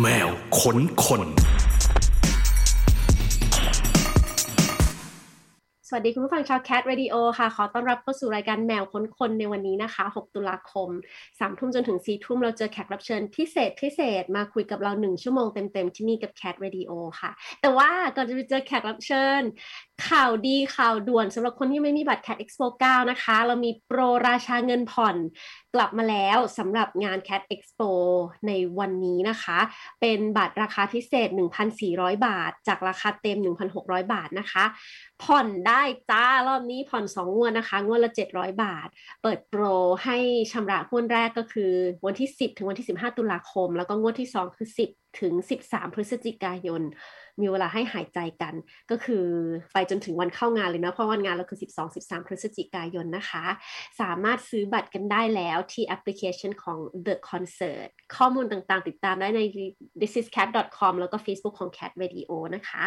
แมวขนคน สวัสดีคุณผู้ฟังชาว Cat Radio ค่ะ ขอต้อนรับเข้าสู่รายการแมวค้นคนในวันนี้นะคะ 6 ตุลาคม 3 ทุ่มจนถึง 4 ทุ่มเราเจอแขกรับเชิญพิเศษพิเศษมาคุยกับเรา 1 ชั่วโมงเต็ม ๆ ที่นี่กับ Cat Radio ค่ะ แต่ว่าก่อนจะไปเจอแขกรับเชิญข่าวดีข่าวด่วนสำหรับคนที่ไม่มีบัตร Cat Expo 9 นะคะ เรามีโปรราชาเงินผ่อนกลับมาแล้วสำหรับงาน Cat Expo ในวันนี้นะคะ เป็นบัตรราคาพิเศษ 1,400 บาท จากราคาเต็ม 1,600 บาทนะคะ ผ่อนได้จ้ารอบนี้ผ่อน 2 งวดนะคะ งวดละ 700 บาท เปิดโปรให้ชำระงวดแรกก็คือ วันที่ 10 ถึงวันที่ 15 ตุลาคม แล้วก็งวดที่ 2 คือ 10 ถึง 13 พฤศจิกายน มีเวลาให้หายใจกัน ก็คือไปจนถึงวันเข้างานเลยนะเพราะวันงานเราคือ 12 13 พฤศจิกายนนะคะ สามารถซื้อบัตรกันได้แล้วที่แอปพลิเคชันของ The Concert ข้อมูลต่างๆ ติดตามได้ใน thisiscat.com แล้วก็ Facebook ของ Cat Radio นะคะ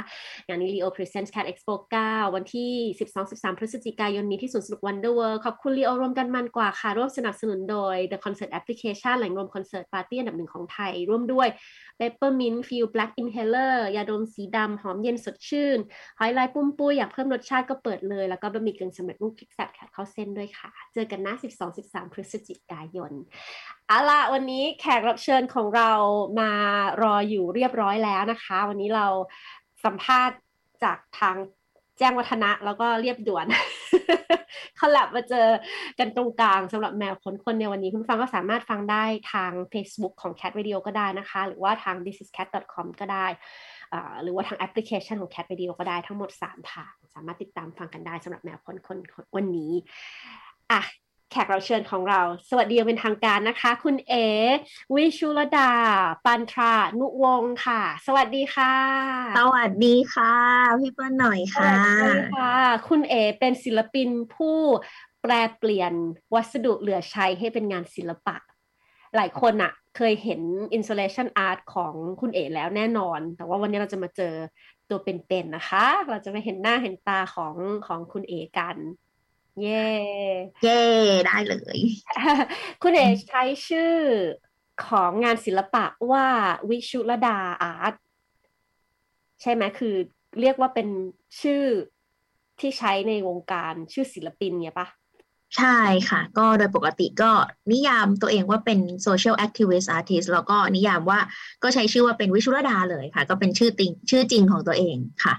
งานนี้ Leo Presents Cat Expo 9 วันที่ 12-13 พฤศจิกายนนี้ที่สวนสนุก Wonder World ขอบคุณ Leo รวมกันมันกว่าค่ะ ร่วมสนับสนุนโดย The Concert Application แหล่งรวมคอนเสิร์ตปาร์ตี้อันดับหนึ่งของไทย ร่วมด้วย Peppermint Field Black Inhaler ยาดมสีดำหอมเย็นสดชื่น หอยลายปุ้มปุ้ยอยากเพิ่มรสชาติก็เปิดเลย แล้วก็บะหมี่กึ่งสำเร็จรูปพริกแซ่บแคทเข้าเส้นด้วยค่ะ เจอกันนะ 12-13 พฤศจิกายนเอาล่ะวันนี้แขกรับเชิญของเรามารออยู่เรียบร้อยแล้วนะคะ วันนี้เราสัมภาษณ์จากทางแจ้งวัฒนะแล้วก็เรียบด่วนคอลแลบมาเจอกันตรงกลางสำหรับแมวคนคนในวันนี้ คุณฟังก็สามารถฟังได้ทาง Facebook ของ Cat Radio ก็ได้นะคะ หรือว่าทาง thisiscat.com ก็ได้ หรือว่าทางแอปพลิเคชันของ Cat Radio ก็ได้ทั้งหมด 3 ทาง สามารถติดตามฟังกันได้สำหรับแมวค้นคนวันนี้อะแขกเราเชิญของเรา สวัสดีเป็นทางการนะคะ คุณเอ วิชุลดา ปันทรา นุวงศ์ค่ะ สวัสดีค่ะ สวัสดีค่ะ พี่เปิ้ลหน่อยค่ะ สวัสดีค่ะ คุณเอเป็นศิลปินผู้แปลเปลี่ยนวัสดุเหลือใช้ให้เป็นงานศิลปะ หลายคนอะ เคยเห็น installation art ของคุณเอแล้วแน่นอน แต่ว่าวันนี้เราจะมาเจอตัวเป็นๆนะคะ เราจะมาเห็นหน้าเห็นตาของของคุณเอกัน เย่เย่ได้เลย คุณเอใช้ชื่อของงานศิลปะว่าวิชุลดาอาร์ตใช่ไหมคือเรียกว่าเป็นชื่อที่ใช้ในวงการชื่อศิลปินเนี่ยปะ ใช่ค่ะ ก็โดยปกติก็นิยามตัวเองว่าเป็น social activist artist แล้วก็นิยามว่าก็ใช้ชื่อว่าเป็นวิชุรดาเลยค่ะ ก็เป็นชื่อจริงชื่อจริงของตัวเองค่ะ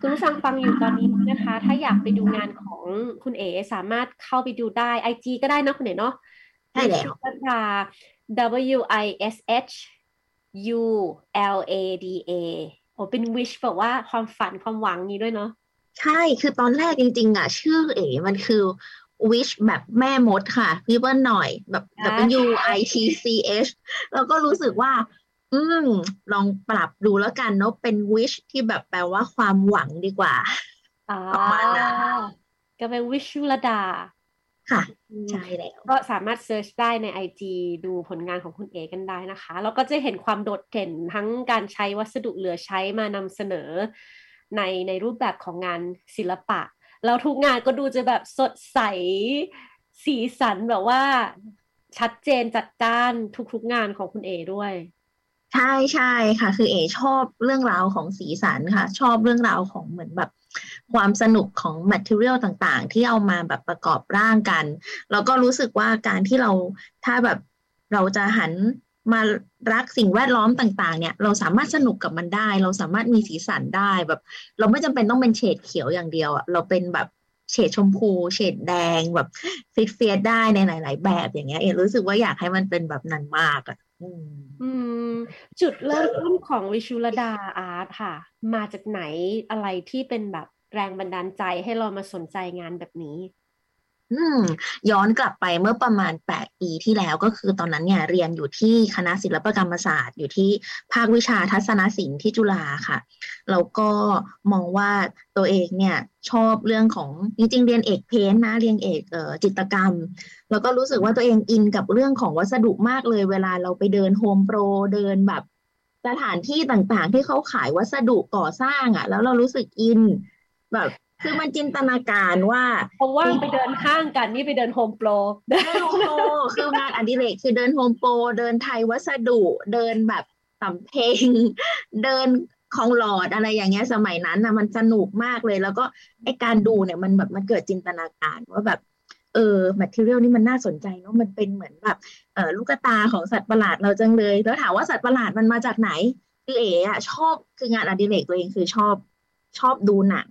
คุณผู้ฟังฟังอยู่ตอนนี้นะคะ ถ้าอยากไปดูงานของคุณเอสามารถเข้าไปดูได้ IG ก็ได้นะคุณเอเนาะใช่แล้ววิชุรดา W I S H U L A D A โอ้เป็น wish แบบว่าความฝันความหวังนี้ด้วยเนาะ ใช่ คือตอนแรกจริง ๆ อะ ชื่อเอ๋มันคือ wish แบบแม่มดค่ะพี่เปิ้ลหน่อยแบบ W I T C H แล้วก็รู้สึกว่า อืม ลองปรับดูแล้วกันเนาะเป็น wish ที่แบบแปลว่าความหวังดีกว่าอ่าประมาณนั้นก็เป็นวิชุลดา ค่ะอืมใช่แล้ว ก็สามารถเซิร์ชได้ใน IG ดูผลงานของคุณเอกันได้นะคะ แล้วก็จะเห็นความโดดเด่นทั้งการใช้วัสดุเหลือใช้มานำเสนอ ในในรูปแบบของงานศิลปะ แล้วทุกงานก็ดูจะแบบสดใส สีสันแบบว่า ชัดเจนจัดจ้านทุกๆงานของคุณเอด้วยใช่ใช่ค่ะ คือเอชอบเรื่องราวของสีสันค่ะ ชอบเรื่องราวของเหมือนแบบความสนุกของ material ต่างๆ ที่เอามาแบบประกอบร่างกัน แล้วก็รู้สึกว่าการที่เราถ้าแบบเราจะหัน มารักสิ่งแวดล้อมต่าง ๆ เนี่ย เราสามารถสนุกกับมันได้ เราสามารถมีสีสันได้แบบ เราไม่จำเป็นต้องเป็นเฉดเขียวอย่างเดียวอะเราเป็นแบบเฉดชมพู เฉดแดงแบบฟิตเฟียได้ในหลาย ๆ แบบอย่างเงี้ย เอรู้สึกว่าอยากให้มันเป็นแบบนั้นมากอะอืม จุดเริ่มต้นของวิชุลดาอาร์ตค่ะ มาจากไหนอะไรที่เป็นแบบแรงบันดาลใจให้เรามาสนใจงานแบบนี้ ย้อนกลับไปเมื่อประมาณ 8 ปีที่แล้วก็คือตอนนั้นเนี่ยเรียนอยู่ที่คณะศิลปกรรมศาสตร์ อยู่ที่ภาควิชาทัศนศิลป์ที่จุฬาค่ะแล้วก็มองว่าตัวเองเนี่ยชอบเรื่องของจริงๆเรียนเอก paint นะเรียนเอกเอ่อจิตกรรม แล้วก็รู้สึกว่าตัวเองอินกับเรื่องของวัสดุมากเลย เวลาเราไปเดินโฮมโปรเดินแบบสถานที่ต่างๆ ที่เขาขายวัสดุก่อสร้างอะ่ะ แล้วเรารู้สึกอินแบบ คือมันจินตนาการว่าเพราะว่าไปเดินห้างกันนี่ไปเดินโฮมโปรไม่รู้โคืองานออดิเรกคือเดินโฮมโปรเดินไทยวัสดุเดินแบบสำเพลงเดินคลองหลอดอะไรอย่างเงี้ยสมัยนั้นนะมันสนุกมากเลย แล้วก็ไอการดูเนี่ยมันแบบมันเกิดจินตนาการว่าแบบเออ material นี่มันน่าสนใจเนาะมันเป็นเหมือนแบบเออลูกตาของสัตว์ประหลาดเราจังเลย แล้วถามว่าสัตว์ประหลาดมันมาจากไหน คือเอ๋อะชอบคืองานอดิเรกตัวเองคือชอบชอบดูหนัง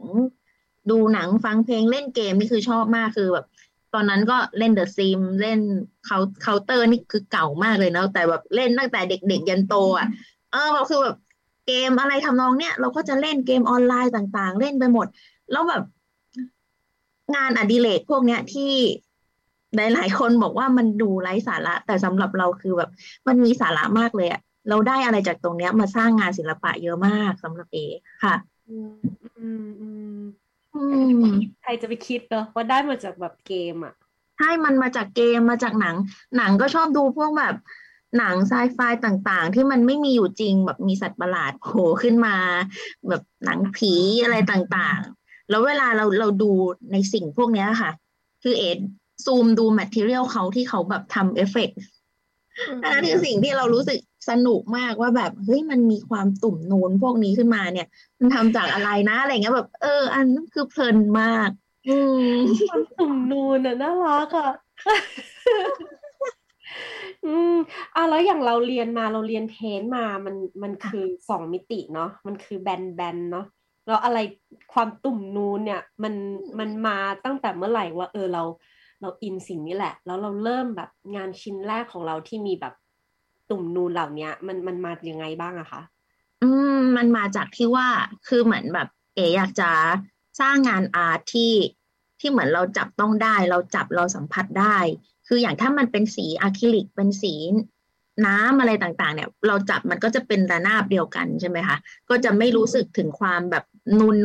ดูหนังฟังเพลงเล่นเกมนี่คือชอบมากคือแบบ ตอนนั้นก็เล่น The Sims เล่นเคาเคาน์เตอร์นี่คือเก่ามากเลยเนาะแต่แบบเล่นตั้งแต่เด็กๆยันโตอะเออแบบคือแบบเกมอะไรทำนองเนี้ยเราก็จะเล่นเกมออนไลน์ต่างๆ เล่นไปหมด แล้วแบบงานอดิเรกพวกเนี้ยที่หลายๆคนบอกว่ามันดูไร้สาระ แต่สำหรับเราคือแบบ มันมีสาระมากเลยอะเราได้อะไรจากตรงเนี้ยมาสร้างงานศิลปะเยอะมากสำหรับเอค่ะ อืมอืมอืม ใครจะไปคิดเนอะว่าได้มาจากแบบเกมอะใช่มันมาจากเกมมาจากหนัง หนังก็ชอบดูพวกแบบหนังไซไฟต่างๆ ที่มันไม่มีอยู่จริงแบบมีสัตว์ประหลาดโผล่ขึ้นมา แบบหนังผีอะไรต่างๆ แล้วเวลาเราเราดูในสิ่งพวกเนี้ยค่ะ คือเอ็ดซูมดู material เขาที่เขาแบบทำเอฟเฟกต์ อันนั้นคือสิ่งที่เรารู้สึกสนุกมากว่าแบบเฮ้ยมันมีความตุ่มนูนพวกนี้ขึ้นมาเนี่ย มันทำจากอะไรนะอะไรเงี้ยแบบ เออ อันนั้นคือเพลินมาก อืมความตุ่มนูนอะน่ารักอะอืมอะแล้วอย่างเราเรียนมาเราเรียน paint มามันมันคือสองมิติเนาะมันคือแบนแบนเนาะแล้วอะไรความตุ่มนูนเนี่ย มันมันมาตั้งแต่เมื่อไหร่ว่า เออเรา เราอินสิ่งนี้แหละ แล้วเราเริ่มแบบงานชิ้นแรกของเราที่มีแบบตุ่มนูนเหล่านี้มันมันมายังไงบ้างอะคะอืมมันมาจากที่ว่าคือเหมือนแบบ เออยากจะสร้างงานอาร์ตที่ที่เหมือนเราจับต้องได้ เราจับเราสัมผัสได้ คืออย่างถ้ามันเป็นสีอะคริลิกเป็นสีน้ำอะไรต่างๆ เนี่ย เราจับมันก็จะเป็นระนาบเดียวกันใช่ไหมคะ ก็จะไม่รู้สึกถึงความแบบ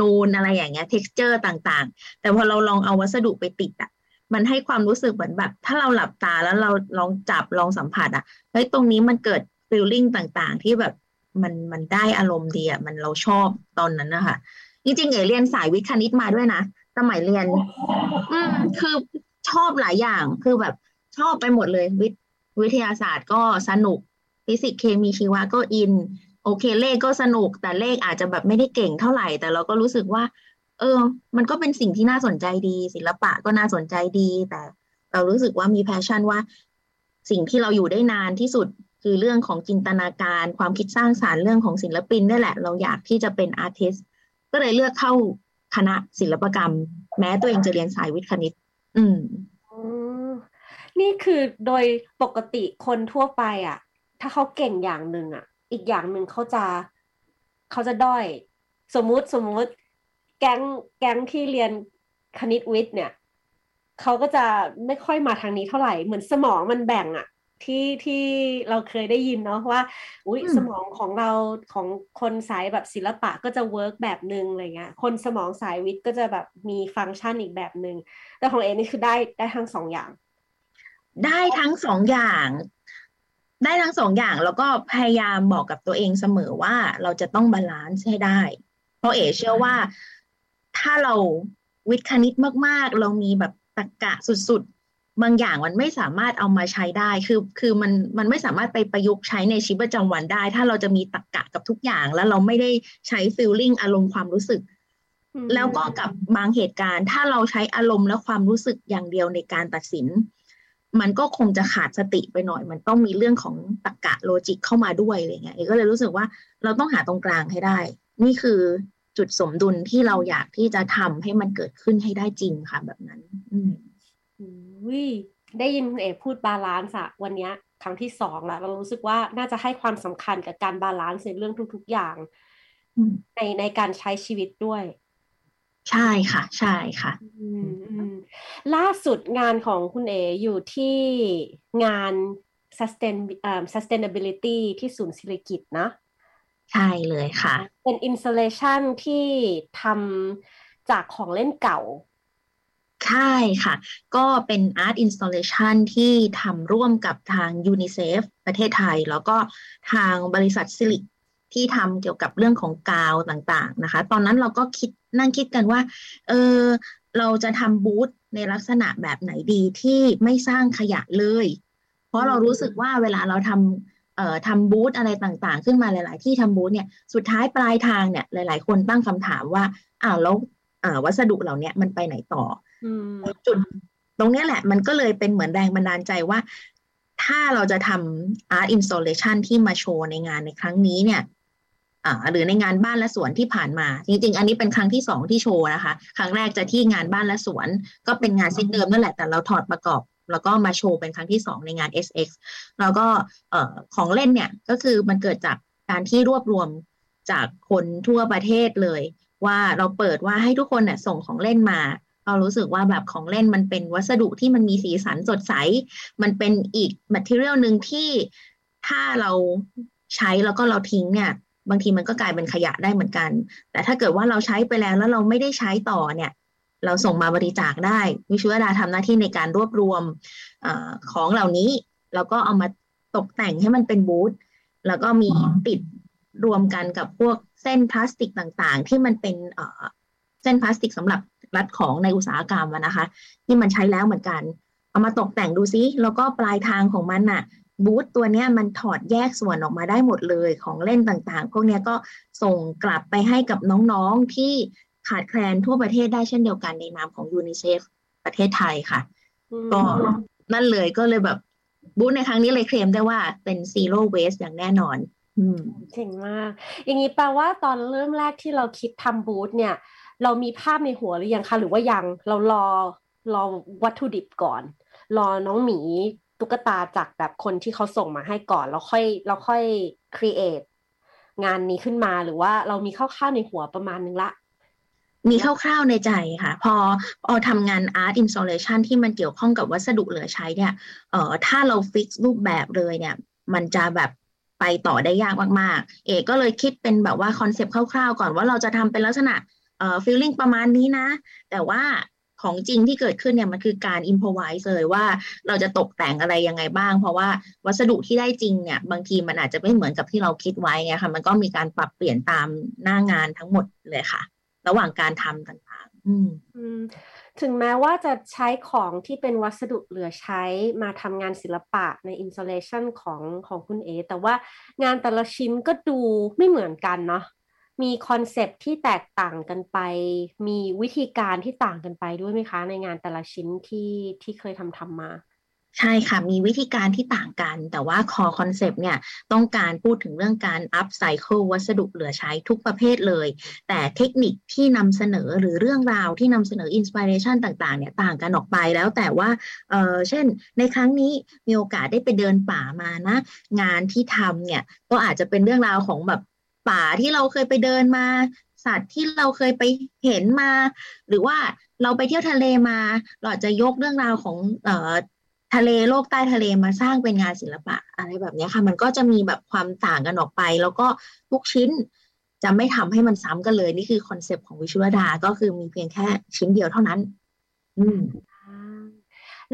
นูนๆอะไรอย่างเงี้ย texture ต่างๆ แต่พอเราลองเอาวัสดุไปติดอะ มันให้ความรู้สึกเหมือนแบบ ถ้าเราหลับตาแล้วเราลองจับลองสัมผัสอะเฮ้ยตรงนี้มันเกิด feeling ต่างๆ ที่แบบมันมันได้อารมณ์ดีอะมันเราชอบตอนนั้นนะคะจริงๆเอ๋เรียนสายวิทย์คณิตมาด้วยนะสมัยเรียน อืมคือชอบหลายอย่างคือแบบชอบไปหมดเลยวิทย์วิทยาศาสตร์ก็สนุกฟิสิกส์เคมีชีวะก็ in โอเคเลขก็สนุก แต่เลขอาจจะแบบไม่ได้เก่งเท่าไหร่ แต่เราก็รู้สึกว่าเออ มันก็เป็นสิ่งที่น่าสนใจดี ศิลปะก็น่าสนใจดี แต่เรารู้สึกว่ามี passion ว่า สิ่งที่เราอยู่ได้นานที่สุดคือเรื่องของจินตนาการความคิดสร้างสรรค์เรื่องของศิลปินนี่แหละ เราอยากที่จะเป็น artist ก็เลยเลือกเข้าคณะศิลปกรรม แม้ตัวเองจะเรียนสายวิทย์คณิต อืมอ๋อนี่คือโดยปกติคนทั่วไปอะ ถ้าเขาเก่งอย่างหนึ่งอะ อีกอย่างหนึ่งเขาจะเขาจะด้อย สมมุติสมมุติ แก๊งแก๊งที่เรียนคณิตวิทย์เนี่ยเขาก็จะไม่ค่อยมาทางนี้เท่าไหร่เหมือนสมองมันแบ่งอะที่ที่เราเคยได้ยินเนาะว่า อุ้ยอืมสมองของเราของคนสายแบบศิลปะก็จะ work แบบหนึ่งอะไรเงี้ยคนสมองสายวิทย์ก็จะแบบมีฟังก์ชันอีกแบบหนึ่งแต่ของเอ๋นี่คือได้ได้ทั้งสองอย่าง ได้ทั้งสองอย่าง ได้ทั้งสองอย่างแล้วก็พยายามบอกกับตัวเองเสมอว่าเราจะต้อง balance ให้ได้ เพราะเอ๋เชื่อว่า ถ้าเราวิทย์คณิตมากๆ เรามีแบบตรรกะสุดๆ บางอย่างมันไม่สามารถเอามาใช้ได้ คือคือมันมันไม่สามารถไปประยุกต์ใช้ในชีวิตประจำวันได้ ถ้าเราจะมีตรรกะกับทุกอย่าง แล้วเราไม่ได้ใช้ feeling อารมณ์ความรู้สึกอืมแล้วก็กับบางเหตุการณ์ ถ้าเราใช้อารมณ์และความรู้สึกอย่างเดียวในการตัดสิน มันก็คงจะขาดสติไปหน่อย มันต้องมีเรื่องของตรรกะ logic เข้ามาด้วยอะไรเงี้ยเอ๋ก็เลยรู้สึกว่าเราต้องหาตรงกลางให้ได้ นี่คือ จุดสมดุลที่เราอยากที่จะทำให้มันเกิดขึ้นให้ได้จริงค่ะ แบบนั้น อืมอุ้ยได้ยินคุณเอ๋พูด balance อะวันเนี้ยครั้งที่สองแล้วเรารู้สึกว่าน่าจะให้ความสำคัญกับการ balance ในเรื่องทุก ๆ อย่างอืมในในการใช้ชีวิตด้วย ใช่ค่ะ ใช่ค่ะอืมอืมล่าสุดงานของคุณเออยู่ที่งาน sustain เอ่อ sustainability ที่ศูนย์ศิริกิติ์นะ ใช่เลยค่ะ เป็น installation ที่ทำจากของเล่นเก่า ใช่ค่ะ ก็เป็น Art Installation ที่ทำร่วมกับทาง UNICEF ประเทศไทย แล้วก็ทางบริษัทซิลิกที่ทำเกี่ยวกับเรื่องของกาวต่างๆนะคะ ตอนนั้นเราก็คิดนั่งคิดกันว่า เออเราจะทำบูธในลักษณะแบบไหนดีที่ไม่สร้างขยะเลย เพราะเรารู้สึกว่าเวลาเราทำเอ่อ ทำบูธอะไรต่างๆ ขึ้นมาหลาย ๆ ที่ทำบูธเนี่ยสุดท้ายปลายทางเนี่ยหลาย ๆ คนตั้งคำถามว่าอ้าวแล้ววัสดุเหล่านี้มันไปไหนต่อจุดตรงนี้แหละมันก็เลยเป็นเหมือนแรงบันดาลใจว่า ถ้าเราจะทำ art installation ที่มาโชว์ในงานในครั้งนี้เนี่ยอ่าหรือในงานบ้านและสวนที่ผ่านมา จริง ๆ อันนี้เป็นครั้งที่สองที่โชว์นะคะ ครั้งแรกจะที่งานบ้านและสวน ก็เป็นงานซิดเดิมนั่นแหละแต่เราถอดประกอบ แล้วก็มาโชว์เป็นครั้งที่สองในงาน SX แล้วก็อของเล่นเนี่ยก็คือมันเกิดจากการที่รวบรวมจากคนทั่วประเทศเลย ว่าเราเปิดว่าให้ทุกคนน่ยส่งของเล่นมาเรารู้สึกว่าแบบของเล่นมันเป็นวัสดุที่มันมีสีสันสดใส มันเป็นอีกแมทเทียลหนึ่งที่ถ้าเราใช้แล้วก็เราทิ้งเนี่ย บางทีมันก็กลายเป็นขยะได้เหมือนกัน แต่ถ้าเกิดว่าเราใช้ไปแล้วแล้วเราไม่ได้ใช้ต่อเนี่ย เราส่งมาบริจาคได้ วิชุวดาทำหน้าที่ในการรวบรวมอของเหล่านี้ แล้วก็เอามาตกแต่งให้มันเป็นบูธแล้วก็มีติดรวมกันกับพวกเส้นพลาสติกต่างๆ ที่มันเป็นเส้นพลาสติกสำหรับรัดของในอุตสาหกรรมนะคะ ที่มันใช้แล้วเหมือนกัน เอามาตกแต่งดูซิ แล้วก็ปลายทางของมันน่ะบูธตัวนี้มันถอดแยกส่วนออกมาได้หมดเลยของเล่นต่างๆ พวกนี้ก็ส่งกลับไปให้กับน้องๆที่ ขาดแคลนทั่วประเทศได้เช่นเดียวกันในนามของยูนิเซฟประเทศไทยค่ะ ก็นั่นเลยก็เลยแบบบูธในครั้งนี้เลยเคลมได้ว่าเป็นซีโร่เวสอย่างแน่นอนเก่งมาก อย่างนี้แปลว่าตอนเริ่มแรกที่เราคิดทำบูธเนี่ย เรามีภาพในหัวหรือยังคะหรือว่ายังเรารอรอวัตถุดิบก่อน รอน้องหมีตุ๊กตาจากแบบคนที่เขาส่งมาให้ก่อนแล้วค่อยเราค่อยครีเอทงานนี้ขึ้นมาหรือว่าเรามีคร่าวๆในหัวประมาณนึงละ มีคร่าวๆในใจค่ะ พอพอทำงาน art installation ที่มันเกี่ยวข้องกับวัสดุเหลือใช้เนี่ยเอ่อถ้าเรา fix รูปแบบเลยเนี่ย มันจะแบบไปต่อได้ยากมากๆ เอ๋ก็เลยคิดเป็นแบบว่า concept คร่าวๆ ก่อนว่าเราจะทำเป็นลักษณะเอ่อ feeling ประมาณนี้นะ แต่ว่าของจริงที่เกิดขึ้นเนี่ยมันคือการ improvise เลยว่าเราจะตกแต่งอะไรยังไงบ้าง เพราะว่าวัสดุที่ได้จริงเนี่ย บางทีมันอาจจะไม่เหมือนกับที่เราคิดไว้ไงค่ะมันก็มีการปรับเปลี่ยนตามหน้างานทั้งหมดเลยค่ะ ระหว่างการทำต่างๆ อืมถึงแม้ว่าจะใช้ของที่เป็นวัสดุเหลือใช้มาทำงานศิลปะใน installation ของของคุณเอ๋ แต่ว่างานแต่ละชิ้นก็ดูไม่เหมือนกันเนาะมี concept ที่แตกต่างกันไป มีวิธีการที่ต่างกันไปด้วยไหมคะ ในงานแต่ละชิ้นที่ที่เคยทำทำมา ใช่ค่ะ มีวิธีการที่ต่างกัน แต่ว่าคอ concept เนี่ยต้องการพูดถึงเรื่องการ upcycle วัสดุเหลือใช้ทุกประเภทเลย แต่เทคนิคที่นำเสนอหรือเรื่องราวที่นำเสนอ inspiration ต่างๆเนี่ยต่างกันออกไปแล้วแต่ว่าเออเช่น ในครั้งนี้มีโอกาสได้ไปเดินป่ามานะ งานที่ทำเนี่ยก็อาจจะเป็นเรื่องราวของแบบป่าที่เราเคยไปเดินมาสัตว์ที่เราเคยไปเห็นมา หรือว่าเราไปเที่ยวทะเลมา เราจะยกเรื่องราวของเออ ทะเลโลกใต้ทะเลมาสร้างเป็นงานศิลปะอะไรแบบนี้ค่ะ มันก็จะมีแบบความต่างกันออกไป แล้วก็ทุกชิ้นจะไม่ทำให้มันซ้ำกันเลย นี่คือคอนเซปต์ของวิชุวดาก็คือมีเพียงแค่ชิ้นเดียวเท่านั้น อืม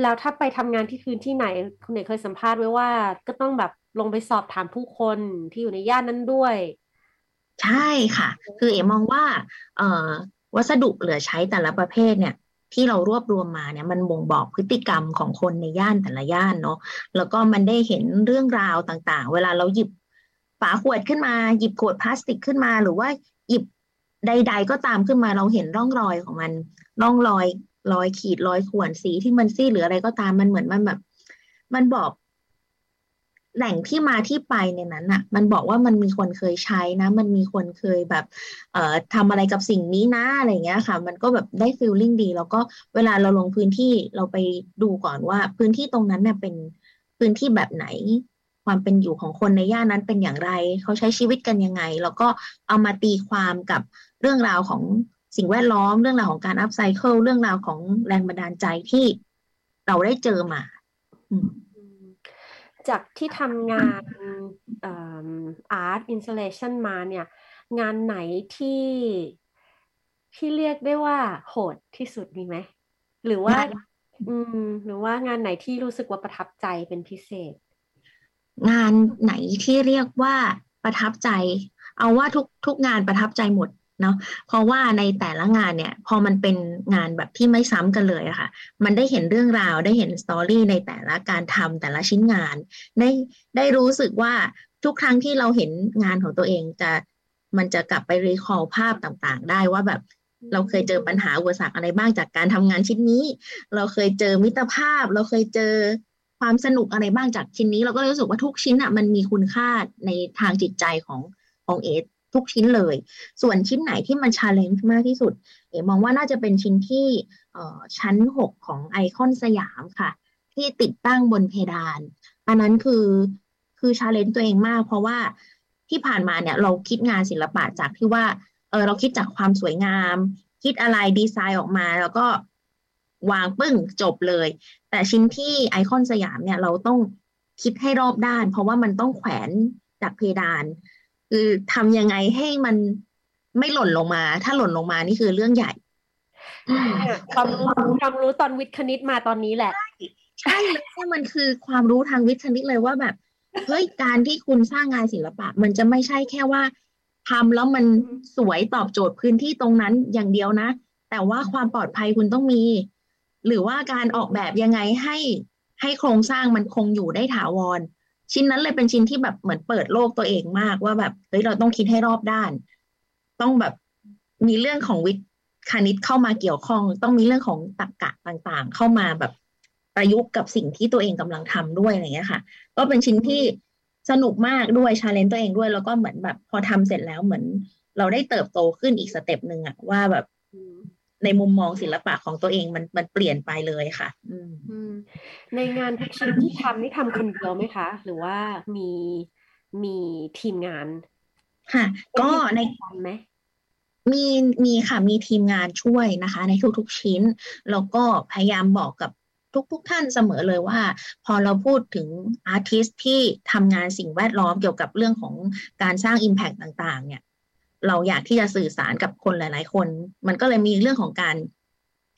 แล้วถ้าไปทำงานที่พื้นที่ไหน คุณเอกเคยสัมภาษณ์ไว้ว่า ก็ต้องแบบลงไปสอบถามผู้คนที่อยู่ในย่านนั้นด้วย ใช่ค่ะ คือเอ๋มองว่า เอ่อวัสดุเหลือใช้แต่ละประเภทเนี่ย ที่เรารวบรวมมาเนี่ยมันบ่งบอกพฤติกรรมของคนในย่านแต่ละย่านเนาะแล้วก็มันได้เห็นเรื่องราวต่างๆ เวลาเราหยิบฝาขวดขึ้นมาหยิบขวดพลาสติกขึ้นมาหรือว่าหยิบใด ๆ ก็ตามขึ้นมาเราเห็นร่องรอยของมันร่องรอยรอยขีดรอยข่วนสีที่มันซี่หรืออะไรก็ตามมันเหมือนมันแบบ มันบอก แหล่งที่มาที่ไปในนั้นอะมันบอกว่ามันมีคนเคยใช้นะ มันมีคนเคยแบบ เอ่อทำอะไรกับสิ่งนี้นะอะไรเงี้ยค่ะ มันก็แบบได้ฟีลลิ่งดี แล้วก็เวลาเราลงพื้นที่เราไปดูก่อนว่า พื้นที่ตรงนั้นเนี่ยเป็นพื้นที่แบบไหน ความเป็นอยู่ของคนในย่านนั้นเป็นอย่างไร เขาใช้ชีวิตกันยังไง แล้วก็เอามาตีความกับเรื่องราวของสิ่งแวดล้อม เรื่องราวของการอัพไซเคิลเรื่องราวของแรงบันดาลใจที่เราได้เจอมา อืม จากที่ทำงานอาร์ตอินสตาเลชันมาเนี่ย งานไหนที่ที่เรียกได้ว่าโหดที่สุดมีไหม หรือว่า อืม หรือว่างานไหนที่รู้สึกว่าประทับใจเป็นพิเศษ งานไหนที่เรียกว่าประทับใจ เอาว่าทุกทุกงานประทับใจหมด เนาะเพราะว่าในแต่ละงานเนี่ยพอมันเป็นงานแบบที่ไม่ซ้ำกันเลยอะค่ะ มันได้เห็นเรื่องราวได้เห็นสตอรี่ในแต่ละการทำแต่ละชิ้นงาน ได้ได้รู้สึกว่าทุกครั้งที่เราเห็นงานของตัวเองจะมันจะกลับไป recall ภาพต่างๆ ได้ว่าแบบเราเคยเจอปัญหาอุปสรรคอะไรบ้างจากการทำงานชิ้นนี้ เราเคยเจอมิตรภาพ เราเคยเจอความสนุกอะไรบ้างจากชิ้นนี้ เราก็รู้สึกว่าทุกชิ้นอะมันมีคุณค่าในทางจิตใจของของเอ๋ ทุกชิ้นเลย ส่วนชิ้นไหนที่มัน challenge มากที่สุด เอ๋มองว่าน่าจะเป็นชิ้นที่ชั้นหกของไอคอนสยามค่ะ ที่ติดตั้งบนเพดาน อันนั้นคือคือ challenge ตัวเองมาก เพราะว่าที่ผ่านมาเนี่ยเราคิดงานศิลปะจากที่ว่าเออเราคิดจากความสวยงาม คิดอะไรดีไซน์ออกมา แล้วก็วางปึ้งจบเลย แต่ชิ้นที่ไอคอนสยามเนี่ยเราต้องคิดให้รอบด้าน เพราะว่ามันต้องแขวนจากเพดาน คือทำยังไงให้มันไม่หล่นลงมา ถ้าหล่นลงมานี่คือเรื่องใหญ่ความรู้ความรู้ตอนวิทย์คณิตมาตอนนี้แหละ ใช่เลยมันคือความรู้ทางวิทย์คณิตเลยว่าแบบเฮ้ยการที่คุณสร้างงานศิลปะ มันจะไม่ใช่แค่ว่าทำแล้วมันสวยตอบโจทย์พื้นที่ตรงนั้นอย่างเดียวนะ แต่ว่าความปลอดภัยคุณต้องมี หรือว่าการออกแบบยังไงให้ให้โครงสร้างมันคงอยู่ได้ถาวร ชิ้นนั้นเลยเป็นชิ้นที่แบบเหมือนเปิดโลกตัวเองมากว่าแบบเฮ้ยเราต้องคิดให้รอบด้าน ต้องแบบมีเรื่องของวิทย์คณิตเข้ามาเกี่ยวข้อง ต้องมีเรื่องของตรรกะต่างๆ เข้ามาแบบประยุกต์กับสิ่งที่ตัวเองกำลังทำด้วยอะไรเงี้ยค่ะ ก็เป็นชิ้นที่สนุกมากด้วย challenge ตัวเองด้วย แล้วก็เหมือนแบบพอทำเสร็จแล้วเหมือนเราได้เติบโตขึ้นอีก step หนึ่งอะว่าแบบ ในมุมมองศิลปะของตัวเองมันมันเปลี่ยนไปเลยค่ะ อืมในงานทุกชิ้นที่ทำนี่ทำคนเดียวไหมคะ หรือว่ามีมีทีมงาน ค่ะ ก็ในไหมมีมีค่ะมีทีมงานช่วยนะคะ ในทุกๆชิ้น แล้วก็พยายามบอกกับทุกๆทท่านเสมอเลยว่า พอเราพูดถึงอาร์ติสที่ทำงานสิ่งแวดล้อมเกี่ยวกับเรื่องของการสร้าง Impact ต่าง ๆ เนี่ย เราอยากที่จะสื่อสารกับคนหลาย ๆ คน มันก็เลยมีเรื่องของการ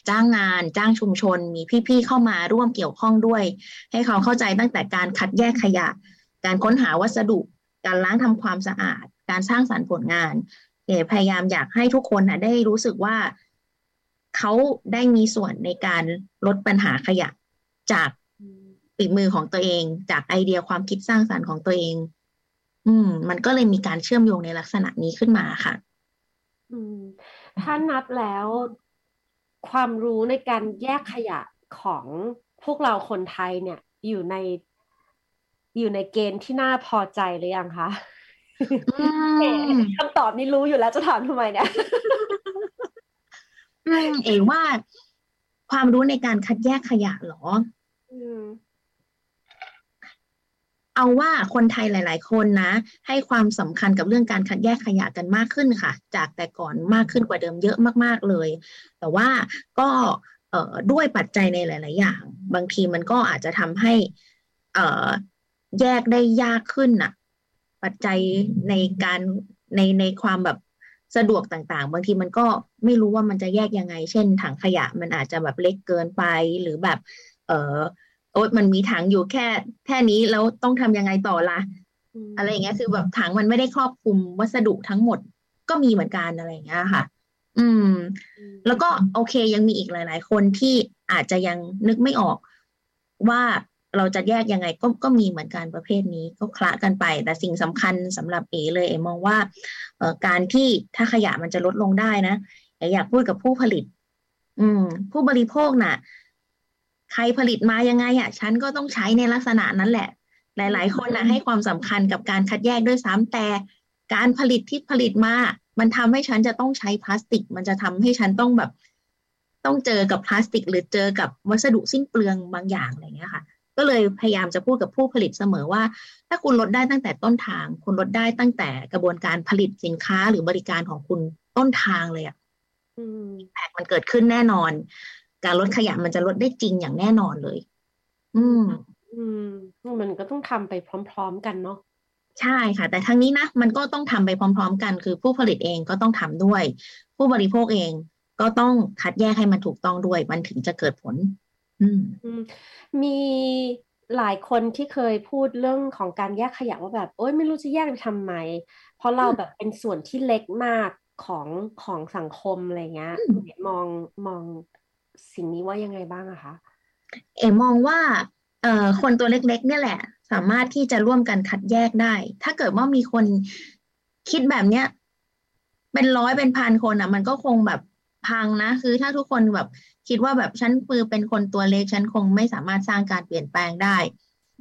จ้างงานจ้างชุมชน มีพี่ ๆ เข้ามาร่วมเกี่ยวข้องด้วย ให้เขาเข้าใจตั้งแต่การคัดแยกขยะ การค้นหาวัสดุ การล้างทำความสะอาด การสร้างสารรค์ผลงานเอพยายามอยากให้ทุกคนนะได้รู้สึกว่าเขาได้มีส่วนในการลดปัญหาขยะจากฝีมือของตัวเอง จากไอเดียความคิดสร้างสารรค์ของตัวเอง อืม มันก็เลยมีการเชื่อมโยงในลักษณะนี้ขึ้นมาค่ะ อืม ถ้านับแล้ว ความรู้ในการแยกขยะของพวกเราคนไทยเนี่ย อยู่ในอยู่ในเกณฑ์ที่น่าพอใจหรือยังคะคำตอบนี้รู้อยู่แล้วจะถามทำไมเนี่ยเอว่าความรู้ในการคัดแยกขยะหรอ เอาว่าคนไทยหลาย ๆ คนนะ ให้ความสำคัญกับเรื่องการคัดแยกขยะกันมากขึ้นค่ะ จากแต่ก่อนมากขึ้นกว่าเดิมเยอะมาก ๆ เลย แต่ว่าก็ด้วยปัจจัยในหลาย ๆ อย่าง บางทีมันก็อาจจะทำให้แยกได้ยากขึ้นน่ะ ปัจจัยในการในในความแบบสะดวกต่างๆ บางทีมันก็ไม่รู้ว่ามันจะแยกยังไง เช่น ถังขยะมันอาจจะแบบเล็กเกินไปหรือแบบ เออ โอ๊ยมันมีถังอยู่แค่แค่นี้แล้วต้องทำยังไงต่อละอะไรอย่างเงี้ยคือแบบถังมันไม่ได้ครอบคลุมวัสดุทั้งหมดก็มีเหมือนกันอะไรอย่างเงี้ยค่ะ อืม แล้วก็โอเคยังมีอีกหลาย ๆ คนที่อาจจะยังนึกไม่ออกว่าเราจะแยกยังไงก็ก็มีเหมือนกันประเภทนี้ก็คละกันไป แต่สิ่งสำคัญสำหรับเอเลยเอมองว่าเอ่อการที่ถ้าขยะมันจะลดลงได้นะเออยากพูดกับผู้ผลิต อืม ผู้บริโภคน่ะ ใครผลิตมายังไงอะฉันก็ต้องใช้ในลักษณะนั้นแหละ หลาย ๆ คนนะให้ความสำคัญกับการคัดแยกด้วยซ้ำแต่การผลิตที่ผลิตมา มันทำให้ฉันจะต้องใช้พลาสติก มันจะทำให้ฉันต้องแบบ ต้องเจอกับพลาสติก หรือเจอกับวัสดุสิ้นเปลืองบางอย่างอะไรเงี้ยค่ะ ก็เลยพยายามจะพูดกับผู้ผลิตเสมอว่า ถ้าคุณลดได้ตั้งแต่ต้นทาง คุณลดได้ตั้งแต่กระบวนการผลิตสินค้าหรือบริการของคุณต้นทางเลยอะแพกมันเกิดขึ้นแน่นอน การลดขยะมันจะลดได้จริงอย่างแน่นอนเลย อืม อืม มันก็ต้องทำไปพร้อม ๆ กันเนาะใช่ค่ะ แต่ทั้งนี้นะมันก็ต้องทำไปพร้อม ๆ กัน คือผู้ผลิตเองก็ต้องทำด้วย ผู้บริโภคเองก็ต้องคัดแยกให้มันถูกต้องด้วย มันถึงจะเกิดผลมีหลายคนที่เคยพูดเรื่องของการแยกขยะว่าแบบ โอ๊ยไม่รู้จะแยกไปทำไม เพราะเราแบบเป็นส่วนที่เล็กมากของของสังคมอะไรเงี้ยมองมอง สิ่งนี้ว่ายังไงบ้างอะคะเอมองว่าเอ่อคนตัวเล็กๆ เนี่ยแหละ สามารถที่จะร่วมกันคัดแยกได้ ถ้าเกิดว่ามีคนคิดแบบเนี้ย เป็นร้อยเป็นพันคนอะมันก็คงแบบพังนะ คือถ้าทุกคนแบบคิดว่าแบบฉันปือเป็นคนตัวเล็กฉันคงไม่สามารถสร้างการเปลี่ยนแปลงได้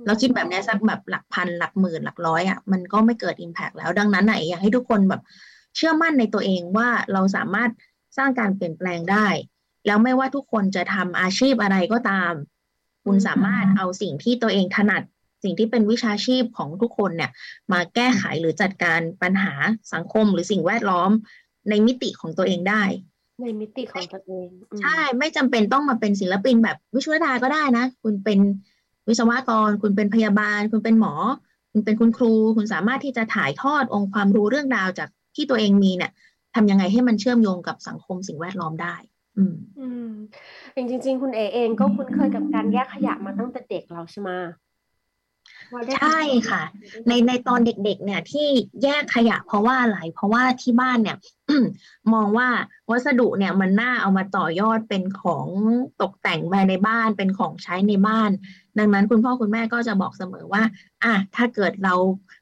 เราคิดแบบนี้สักแบบหลักพันหลักหมื่นหลักร้อยอะมันก็ไม่เกิดอิมแพกแล้วดังนั้นไหนอยากให้ทุกคนแบบเชื่อมั่นในตัวเองว่าเราสามารถสร้างการเปลี่ยนแปลงได้ แล้วไม่ว่าทุกคนจะทำอาชีพอะไรก็ตาม คุณสามารถเอาสิ่งที่ตัวเองถนัด สิ่งที่เป็นวิชาชีพของทุกคนเนี่ย มาแก้ไขหรือจัดการปัญหาสังคมหรือสิ่งแวดล้อมในมิติของตัวเองได้ ในมิติของตัวเอง ใช่ ไม่จำเป็นต้องมาเป็นศิลปินแบบวิชวดาก็ได้นะ คุณเป็นวิศวกร คุณเป็นพยาบาล คุณเป็นหมอ คุณเป็นคุณครู คุณสามารถที่จะถ่ายทอดองค์ความรู้เรื่องราวจากที่ตัวเองมีเนี่ยทำยังไงให้มันเชื่อมโยงกับสังคมสิ่งแวดล้อมได้ อืมอืมจริง ๆ คุณเอเองก็คุ้นเคยกับการแยกขยะมาตั้งแต่เด็กเราใช่ไหมใช่ค่ะ ในในตอนเด็กๆ เนี่ยที่แยกขยะเพราะว่าอะไรเพราะว่าที่บ้านเนี่ยมองว่าวัสดุเนี่ยมันน่าเอามาต่อยอดเป็นของตกแต่งภายในบ้านเป็นของใช้ในบ้าน ดังนั้นคุณพ่อคุณแม่ก็จะบอกเสมอว่า อะถ้าเกิดเรา